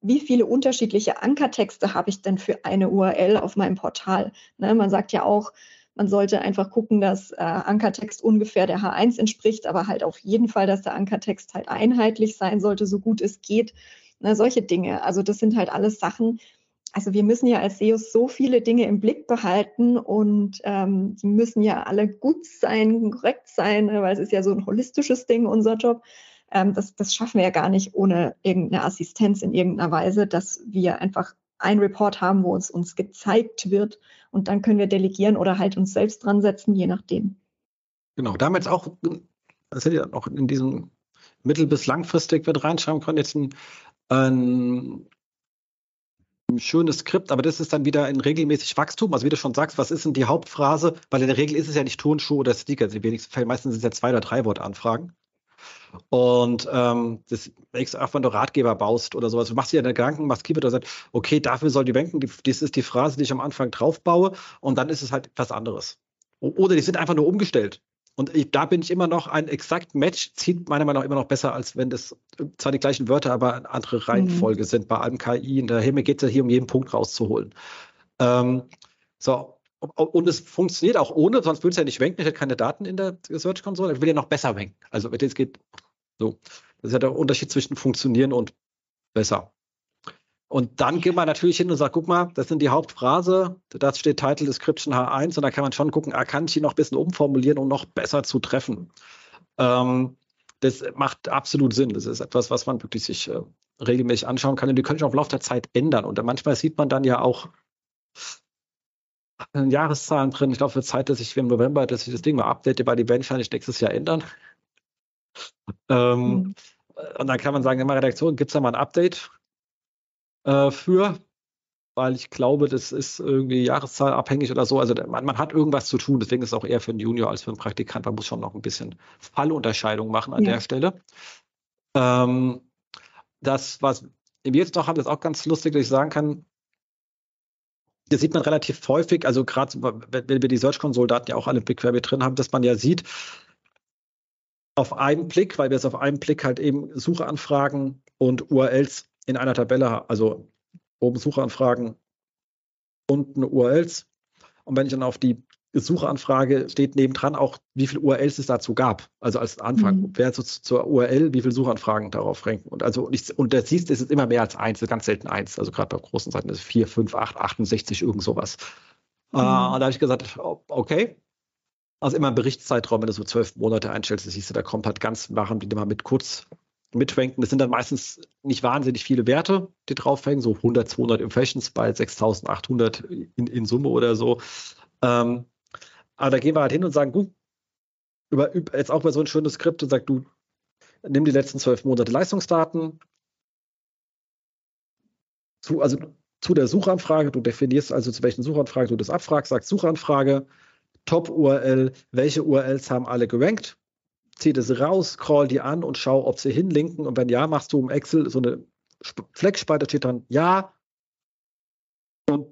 wie viele unterschiedliche Ankertexte habe ich denn für eine URL auf meinem Portal? Ne? Man sagt ja auch, man sollte einfach gucken, dass äh, Ankertext ungefähr der H1 entspricht, aber halt auf jeden Fall, dass der Ankertext halt einheitlich sein sollte, so gut es geht. Ne? Solche Dinge. Also das sind halt alles Sachen, also wir müssen ja als SEOs so viele Dinge im Blick behalten und ähm, die müssen ja alle gut sein, korrekt sein, ne, weil es ist ja so ein holistisches Ding, unser Job. Ähm, das, das schaffen wir ja gar nicht ohne irgendeine Assistenz in irgendeiner Weise, dass wir einfach ein Report haben, wo es uns gezeigt wird und dann können wir delegieren oder halt uns selbst dran setzen, je nachdem. Genau, damals auch, das hätte ich auch in diesem mittel- bis langfristig wird reinschreiben können, jetzt ein ein schönes Skript, aber das ist dann wieder ein regelmäßig Wachstum. Also wie du schon sagst, was ist denn die Hauptphrase? Weil in der Regel ist es ja nicht Turnschuh oder Sneaker. Die wenigsten Fälle, meistens sind es ja zwei oder drei Wortanfragen. Und ähm, das auch wenn du Ratgeber baust oder sowas, du machst dir eine Gedanken, machst Keyword oder sagst, okay, dafür soll die banken, das ist die Phrase, die ich am Anfang drauf baue und dann ist es halt etwas anderes. Oder die sind einfach nur umgestellt. Und ich, da bin ich immer noch, ein exakt Match zieht meiner Meinung nach immer noch besser, als wenn das zwar die gleichen Wörter, aber eine andere Reihenfolge mhm. sind. Bei allem KI, in der Himmel geht es ja hier um jeden Punkt rauszuholen. Ähm, So, und es funktioniert auch ohne, sonst würde es ja nicht ranken. Ich hätte keine Daten in der Search-Konsole. Ich will ja noch besser ranken. Also, wenn es geht, so. Das ist ja der Unterschied zwischen funktionieren und besser. Und dann geht man natürlich hin und sagt, guck mal, das sind die Hauptphrase, das steht Title Description H1 und da kann man schon gucken, ah, kann ich die noch ein bisschen umformulieren, um noch besser zu treffen. Ähm, das macht absolut Sinn. Das ist etwas, was man wirklich sich äh, regelmäßig anschauen kann. Und die können sich auch im Laufe der Zeit ändern. Und manchmal sieht man dann ja auch Jahreszahlen drin. Ich glaube, für Zeit, dass ich im November, dass ich das Ding mal update, weil die werden wahrscheinlich nächstes Jahr ändern. Ähm, mhm. Und dann kann man sagen, in meiner Redaktion gibt es da mal ein Update äh, für, weil ich glaube, das ist irgendwie Jahreszahl abhängig oder so. Also man, man, hat irgendwas zu tun, deswegen ist es auch eher für einen Junior als für einen Praktikant. Man muss schon noch ein bisschen Fallunterscheidung machen an ja. der Stelle. Ähm, das, was wir jetzt noch haben, ist auch ganz lustig, dass ich sagen kann, das sieht man relativ häufig, also gerade wenn wir die Search-Console-Daten ja auch alle BigQuery drin haben, dass man ja sieht, auf einen Blick, weil wir es auf einen Blick halt eben Suchanfragen und URLs in einer Tabelle, also oben Suchanfragen, unten URLs. Und wenn ich dann auf die Suchanfrage steht nebendran auch, wie viele URLs es dazu gab. Also als Anfang, mhm. wer zu, zur URL, wie viele Suchanfragen darauf ranken. Und also und, und da siehst, es ist immer mehr als eins, ganz selten eins. Also gerade bei großen Seiten ist es 4, 5, 8, 68, irgend sowas. Mhm. Uh, und da habe ich gesagt, okay. Also immer ein Berichtszeitraum, wenn du so zwölf Monate einstellst, siehst du, da kommt halt ganz machen, die mal mit kurz mitranken. Das sind dann meistens nicht wahnsinnig viele Werte, die draufhängen, so 100, 200 Impressions bei 6800 in, in Summe oder so. Ähm, aber da gehen wir halt hin und sagen, gut, über, jetzt auch mal so ein schönes Skript und sagt, du nimm die letzten zwölf Monate Leistungsdaten, zu, also zu der Suchanfrage, du definierst also zu welchen Suchanfragen du das abfragst, sagst Suchanfrage, Top-URL, welche URLs haben alle gerankt, zieh das raus, call die an und schau, ob sie hinlinken und wenn ja, machst du im Excel so eine Fleckspalte, steht dann ja und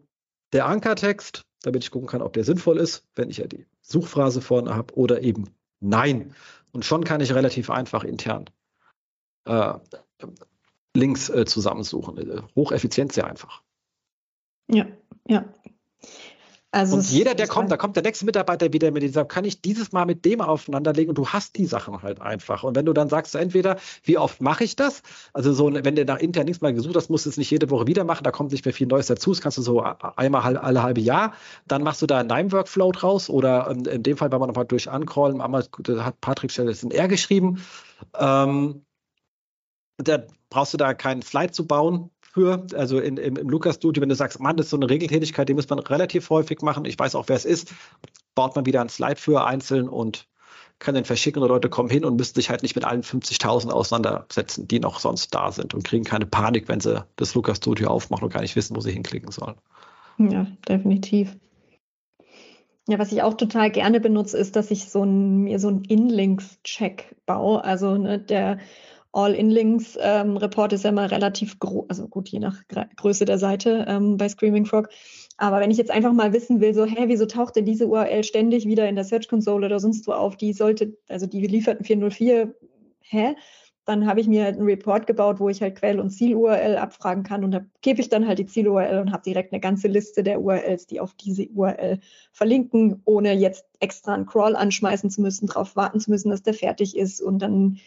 der Ankertext, damit ich gucken kann, ob der sinnvoll ist, wenn ich ja die Suchphrase vorne habe oder eben nein. Und schon kann ich relativ einfach intern äh, Links äh, zusammensuchen. Hocheffizient, sehr einfach. Ja, ja. Also und jeder, der kommt, da kommt der nächste Mitarbeiter wieder mit dieser, kann ich dieses Mal mit dem aufeinanderlegen und du hast die Sachen halt einfach. Und wenn du dann sagst, entweder, wie oft mache ich das? Also so, wenn du nach intern nichts mal gesucht hast, musst du es nicht jede Woche wieder machen, da kommt nicht mehr viel Neues dazu. Das kannst du so einmal alle halbe Jahr. Dann machst du da einen Nime-Workflow draus oder ähm, in dem Fall, wenn man nochmal durch ancallen, einmal hat Patrick Stelle ist in R geschrieben. Ähm, da brauchst du da keinen Slide zu bauen, für, also in, im, im Lukas-Studio, wenn du sagst, Mann, das ist so eine Regeltätigkeit, die muss man relativ häufig machen, ich weiß auch, wer es ist, baut man wieder ein Slide für einzeln und kann den verschicken und Leute kommen hin und müssen sich halt nicht mit allen 50.000 auseinandersetzen, die noch sonst da sind und kriegen keine Panik, wenn sie das Lukas Studio aufmachen und gar nicht wissen, wo sie hinklicken sollen. Ja, definitiv. Ja, was ich auch total gerne benutze, ist, dass ich so ein, mir so einen Inlinks-Check baue. Also ne, der All-In-Links-Report ähm, ist ja immer relativ groß, also gut, je nach Größe der Seite ähm, bei Screaming Frog. Aber wenn ich jetzt einfach mal wissen will, so, hä, wieso taucht denn diese URL ständig wieder in der Search Console oder sonst wo auf, die sollte, also die gelieferten 404, hä? Dann habe ich mir einen Report gebaut, wo ich halt Quell- und Ziel-URL abfragen kann und da gebe ich dann halt die Ziel-URL und habe direkt eine ganze Liste der URLs, die auf diese URL verlinken, ohne jetzt extra einen Crawl anschmeißen zu müssen, darauf warten zu müssen, dass der fertig ist und dann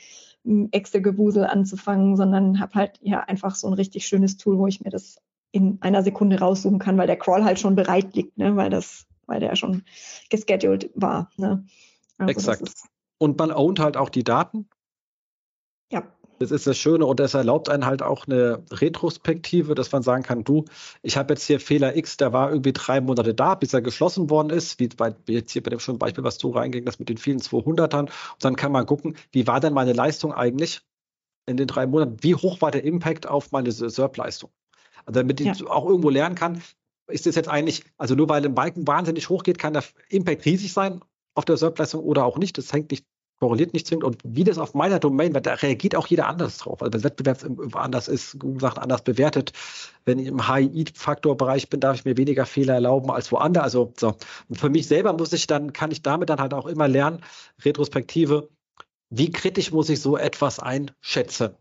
Excel-Gewusel anzufangen, sondern habe halt ja einfach so ein richtig schönes Tool, wo ich mir das in einer Sekunde raussuchen kann, weil der Crawl halt schon bereit liegt, ne? weil das, weil der schon gescheduled war. Ne? Also Exakt. Und man ownt halt auch die Daten. Ja. Das ist das Schöne und das erlaubt einen halt auch eine Retrospektive, dass man sagen kann, du, ich habe jetzt hier Fehler X, der war irgendwie drei Monate da, bis er geschlossen worden ist, wie bei jetzt hier bei dem schönen Beispiel, was du reinging, das mit den vielen 200ern. Und dann kann man gucken, wie war denn meine Leistung eigentlich in den drei Monaten? Wie hoch war der Impact auf meine SERP-Leistung? Also damit ich ja. auch irgendwo lernen kann, ist das jetzt eigentlich, also nur weil ein Balken wahnsinnig hoch geht, kann der Impact riesig sein auf der SERP-Leistung oder auch nicht. Das hängt nicht korreliert nicht zwingend. Und wie das auf meiner Domain, weil da reagiert auch jeder anders drauf. Also wenn Wettbewerb anders ist, Sachen anders bewertet. Wenn ich im High-Eat-Faktor-Bereich bin, darf ich mir weniger Fehler erlauben als woanders. Also so. Und für mich selber muss ich dann, kann ich damit dann halt auch immer lernen, Retrospektive, wie kritisch muss ich so etwas einschätzen?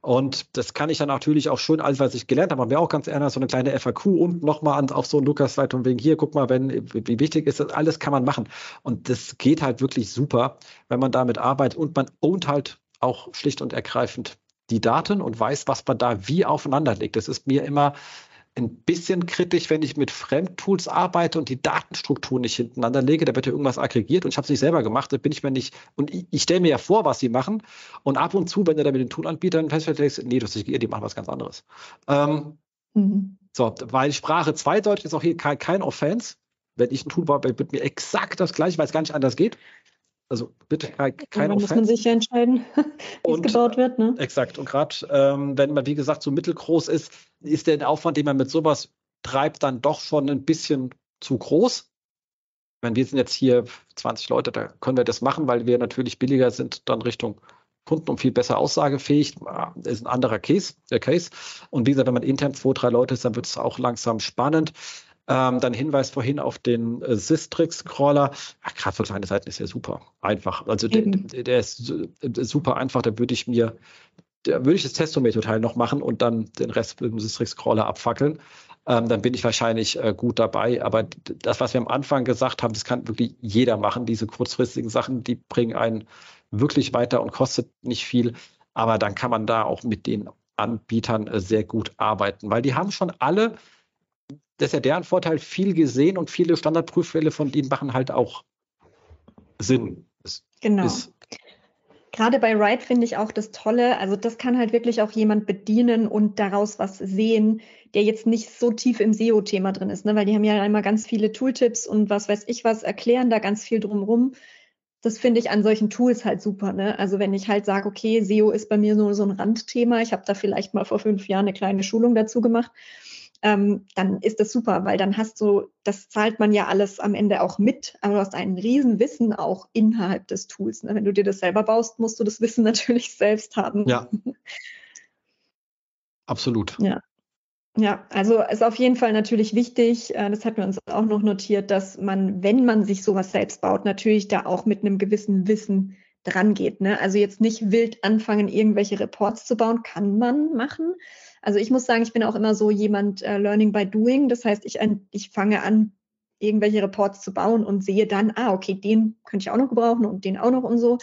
Und das kann ich dann natürlich auch schön, alles was ich gelernt habe, haben wir auch ganz ehrlich so eine kleine FAQ und nochmal auf so ein Lukas-Leitung wegen hier, guck mal, wenn, wie wichtig ist das, alles kann man machen. Und das geht halt wirklich super, wenn man damit arbeitet und man ownt halt auch schlicht und ergreifend die Daten und weiß, was man da wie aufeinander legt. Das ist mir immer ein bisschen kritisch, wenn ich mit Fremdtools arbeite und die Datenstruktur nicht hintereinander lege. Da wird ja irgendwas aggregiert und ich habe es nicht selber gemacht. Da bin ich mir nicht. Und ich, ich stelle mir ja vor, was sie machen. Und ab und zu, wenn du da mit den Toolanbietern feststellst, nee, das ist die machen was ganz anderes. Ähm, mhm. So, weil Sprache zweideutig ist auch hier kein, kein Offense. Wenn ich ein Tool baue, wird mir exakt das gleiche, weil es gar nicht anders geht. Also bitte kein, kein Dann muss man sich ja entscheiden, wie es gebaut wird. Ne? Exakt. Und gerade ähm, wenn man, wie gesagt, so mittelgroß ist, ist der Aufwand, den man mit sowas treibt, dann doch schon ein bisschen zu groß. Ich meine, wir sind jetzt hier 20 Leute, da können wir das machen, weil wir natürlich billiger sind, dann Richtung Kunden und viel besser aussagefähig. Das ist ein anderer Case, der Case. Und wie gesagt, wenn man intern zwei, drei Leute ist, dann wird es auch langsam spannend. Ähm, dann Hinweis vorhin auf den äh, Sistrix-Crawler. Gerade für kleine Seiten ist ja super einfach. Also der, der, ist äh, super einfach. Da würde ich mir, da würde ich das Testometer-Teil noch machen und dann den Rest mit dem Sistrix-Crawler abfackeln. Ähm, dann bin ich wahrscheinlich äh, gut dabei. Aber das, was wir am Anfang gesagt haben, das kann wirklich jeder machen. Diese kurzfristigen Sachen, die bringen einen wirklich weiter und kostet nicht viel. Aber dann kann man da auch mit den Anbietern äh, sehr gut arbeiten, weil die haben schon alle das ist ja deren Vorteil, viel gesehen und viele Standardprüffälle von denen machen halt auch Sinn. Das genau. Gerade bei Write finde ich auch das Tolle, also das kann halt wirklich auch jemand bedienen und daraus was sehen, der jetzt nicht so tief im SEO-Thema drin ist, ne? weil die haben ja immer ganz viele Tooltips und was weiß ich was, erklären da ganz viel drumrum. Das finde ich an solchen Tools halt super. Ne? Also wenn ich halt sage, okay, SEO ist bei mir nur so ein Randthema, ich habe da vielleicht mal vor fünf Jahren eine kleine Schulung dazu gemacht, ähm, dann ist das super, weil dann hast du, das zahlt man ja alles am Ende auch mit, aber du hast ein Riesenwissen auch innerhalb des Tools. Ne? Wenn du dir das selber baust, musst du das Wissen natürlich selbst haben. Ja. Absolut. Ja. Ja, also ist auf jeden Fall natürlich wichtig, äh, das hatten wir uns auch noch notiert, dass man, wenn man sich sowas selbst baut, natürlich da auch mit einem gewissen Wissen dran geht. Ne? Also jetzt nicht wild anfangen, irgendwelche Reports zu bauen, kann man machen. Also ich muss sagen, ich bin auch immer so jemand äh, Learning by Doing. Das heißt, ich, ich fange an, irgendwelche Reports zu bauen und sehe dann, ah, okay, den könnte ich auch noch gebrauchen und den auch noch und so.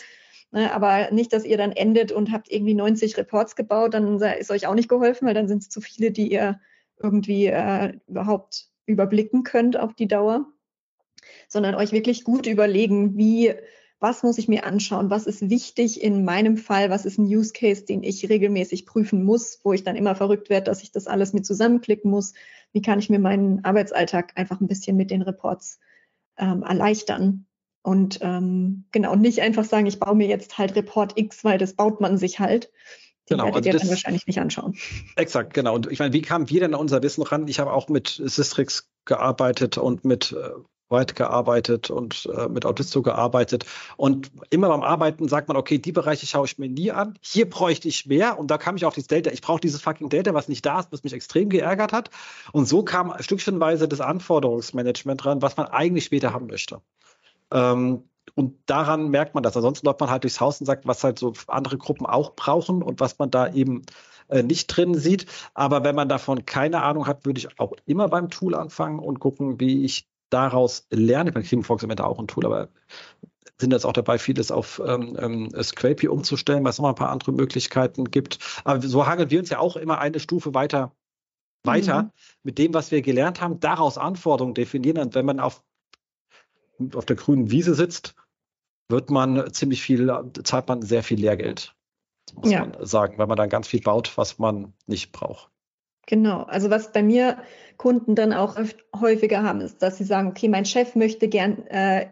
Ne, aber nicht, dass ihr dann endet und habt irgendwie 90 Reports gebaut, dann ist euch auch nicht geholfen, weil dann sind es zu viele, die ihr irgendwie äh, überhaupt überblicken könnt auf die Dauer, sondern euch wirklich gut überlegen, wie was muss ich mir anschauen, was ist wichtig in meinem Fall, was ist ein Use Case, den ich regelmäßig prüfen muss, wo ich dann immer verrückt werde, dass ich das alles mit zusammenklicken muss, wie kann ich mir meinen Arbeitsalltag einfach ein bisschen mit den Reports ähm, erleichtern. Und ähm, genau, nicht einfach sagen, ich baue mir jetzt halt Report X, weil das baut man sich halt. Den genau, werdet also ihr dann wahrscheinlich nicht anschauen. Exakt, genau. Und ich meine, wie kamen wir denn an unser Wissen ran? Ich habe auch mit Systrix gearbeitet und mit äh, weit gearbeitet und äh, mit Autisto gearbeitet. Und immer beim Arbeiten sagt man, okay, die Bereiche schaue ich mir nie an. Hier bräuchte ich mehr. Und da kam ich auf dieses Delta. Ich brauche dieses fucking Delta, was nicht da ist, was mich extrem geärgert hat. Und so kam stückchenweise das Anforderungsmanagement dran, was man eigentlich später haben möchte. Ähm, und daran merkt man das. Ansonsten läuft man halt durchs Haus und sagt, was halt so andere Gruppen auch brauchen und was man da eben äh, nicht drin sieht. Aber wenn man davon keine Ahnung hat, würde ich auch immer beim Tool anfangen und gucken, wie ich daraus lernen. Ich meine, Climafox ist auch ein Tool, aber sind jetzt auch dabei, vieles auf ähm, ähm, Scrapey umzustellen, weil es noch mal ein paar andere Möglichkeiten gibt. Aber so hangeln wir uns ja auch immer eine Stufe weiter, weiter mhm. mit dem, was wir gelernt haben, daraus Anforderungen definieren. Und wenn man auf, auf der grünen Wiese sitzt, wird man ziemlich viel, zahlt man sehr viel Lehrgeld, muss ja. man sagen, weil man dann ganz viel baut, was man nicht braucht. Genau, also was bei mir Kunden dann auch häufiger haben, ist, dass sie sagen, okay, mein Chef möchte gern äh,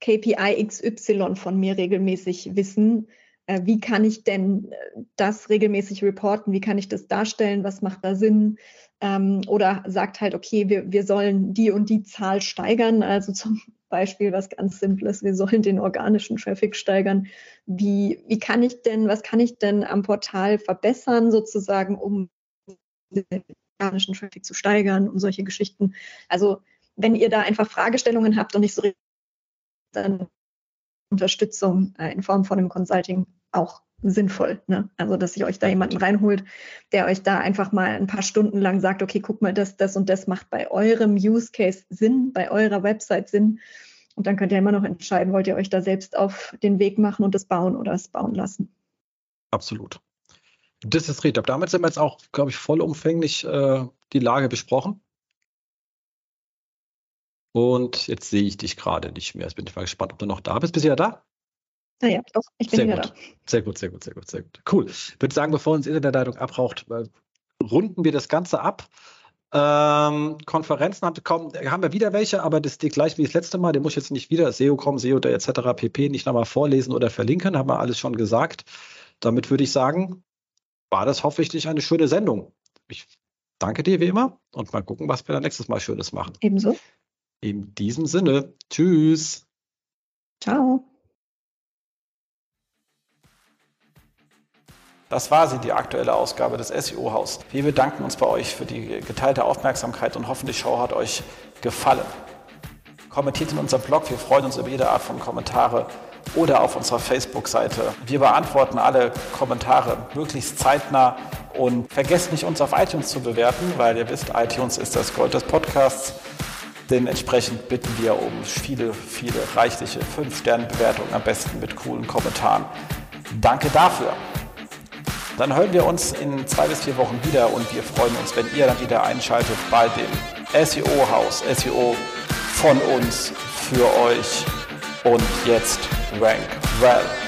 KPI XY von mir regelmäßig wissen. Äh, wie kann ich denn äh, das regelmäßig reporten? Wie kann ich das darstellen? Was macht da Sinn? Ähm, oder sagt halt, okay, wir, wir sollen die und die Zahl steigern. Also zum Beispiel was ganz Simples, wir sollen den organischen Traffic steigern. Wie, wie kann ich denn, was kann ich denn am Portal verbessern, sozusagen, um organischen Traffic zu steigern und solche Geschichten. Also wenn ihr da einfach Fragestellungen habt und nicht so dann Unterstützung äh, in Form von einem Consulting auch sinnvoll. Ne? Also, dass ihr euch da jemanden reinholt, der euch da einfach mal ein paar Stunden lang sagt, okay, guck mal, das, das und das macht bei eurem Use Case Sinn, bei eurer Website Sinn. Und dann könnt ihr immer noch entscheiden, wollt ihr euch da selbst auf den Weg machen und es bauen oder es bauen lassen. Absolut. Das ist richtig. Damit sind wir jetzt auch, glaube ich, vollumfänglich äh, die Lage besprochen. Und jetzt sehe ich dich gerade nicht mehr. Jetzt bin ich mal gespannt, ob du noch da bist. Bist du ja da? Naja, doch, ich bin sehr wieder gut. da. Sehr gut, sehr gut, sehr gut, sehr gut. Cool. Ich würde sagen, bevor uns Internetleitung abraucht, äh, runden wir das Ganze ab. Ähm, Konferenzen haben, kommen, haben wir wieder welche, aber das ist die gleich wie das letzte Mal. Den muss ich jetzt nicht wieder SEO.com, SEO etc. pp. nicht nochmal vorlesen oder verlinken, haben wir alles schon gesagt. Damit würde ich sagen, war das hoffentlich eine schöne Sendung. Ich danke dir wie immer und mal gucken, was wir dann nächstes Mal Schönes machen. Ebenso. In diesem Sinne, tschüss. Ciao. Das war sie, die aktuelle Ausgabe des SEO-Haus. Wir bedanken uns bei euch für die geteilte Aufmerksamkeit und hoffen, die Show hat euch gefallen. Kommentiert in unserem Blog, wir freuen uns über jede Art von Kommentare oder auf unserer Facebook-Seite. Wir beantworten alle Kommentare möglichst zeitnah und vergesst nicht, uns auf iTunes zu bewerten, weil ihr wisst, iTunes ist das Gold des Podcasts. Dementsprechend bitten wir um viele, viele reichliche 5-Sterne-Bewertungen, am besten mit coolen Kommentaren. Danke dafür. Dann hören wir uns in zwei bis vier Wochen wieder und wir freuen uns, wenn ihr dann wieder einschaltet bei dem SEO-Haus, SEO von uns für euch. Und jetzt rank, well.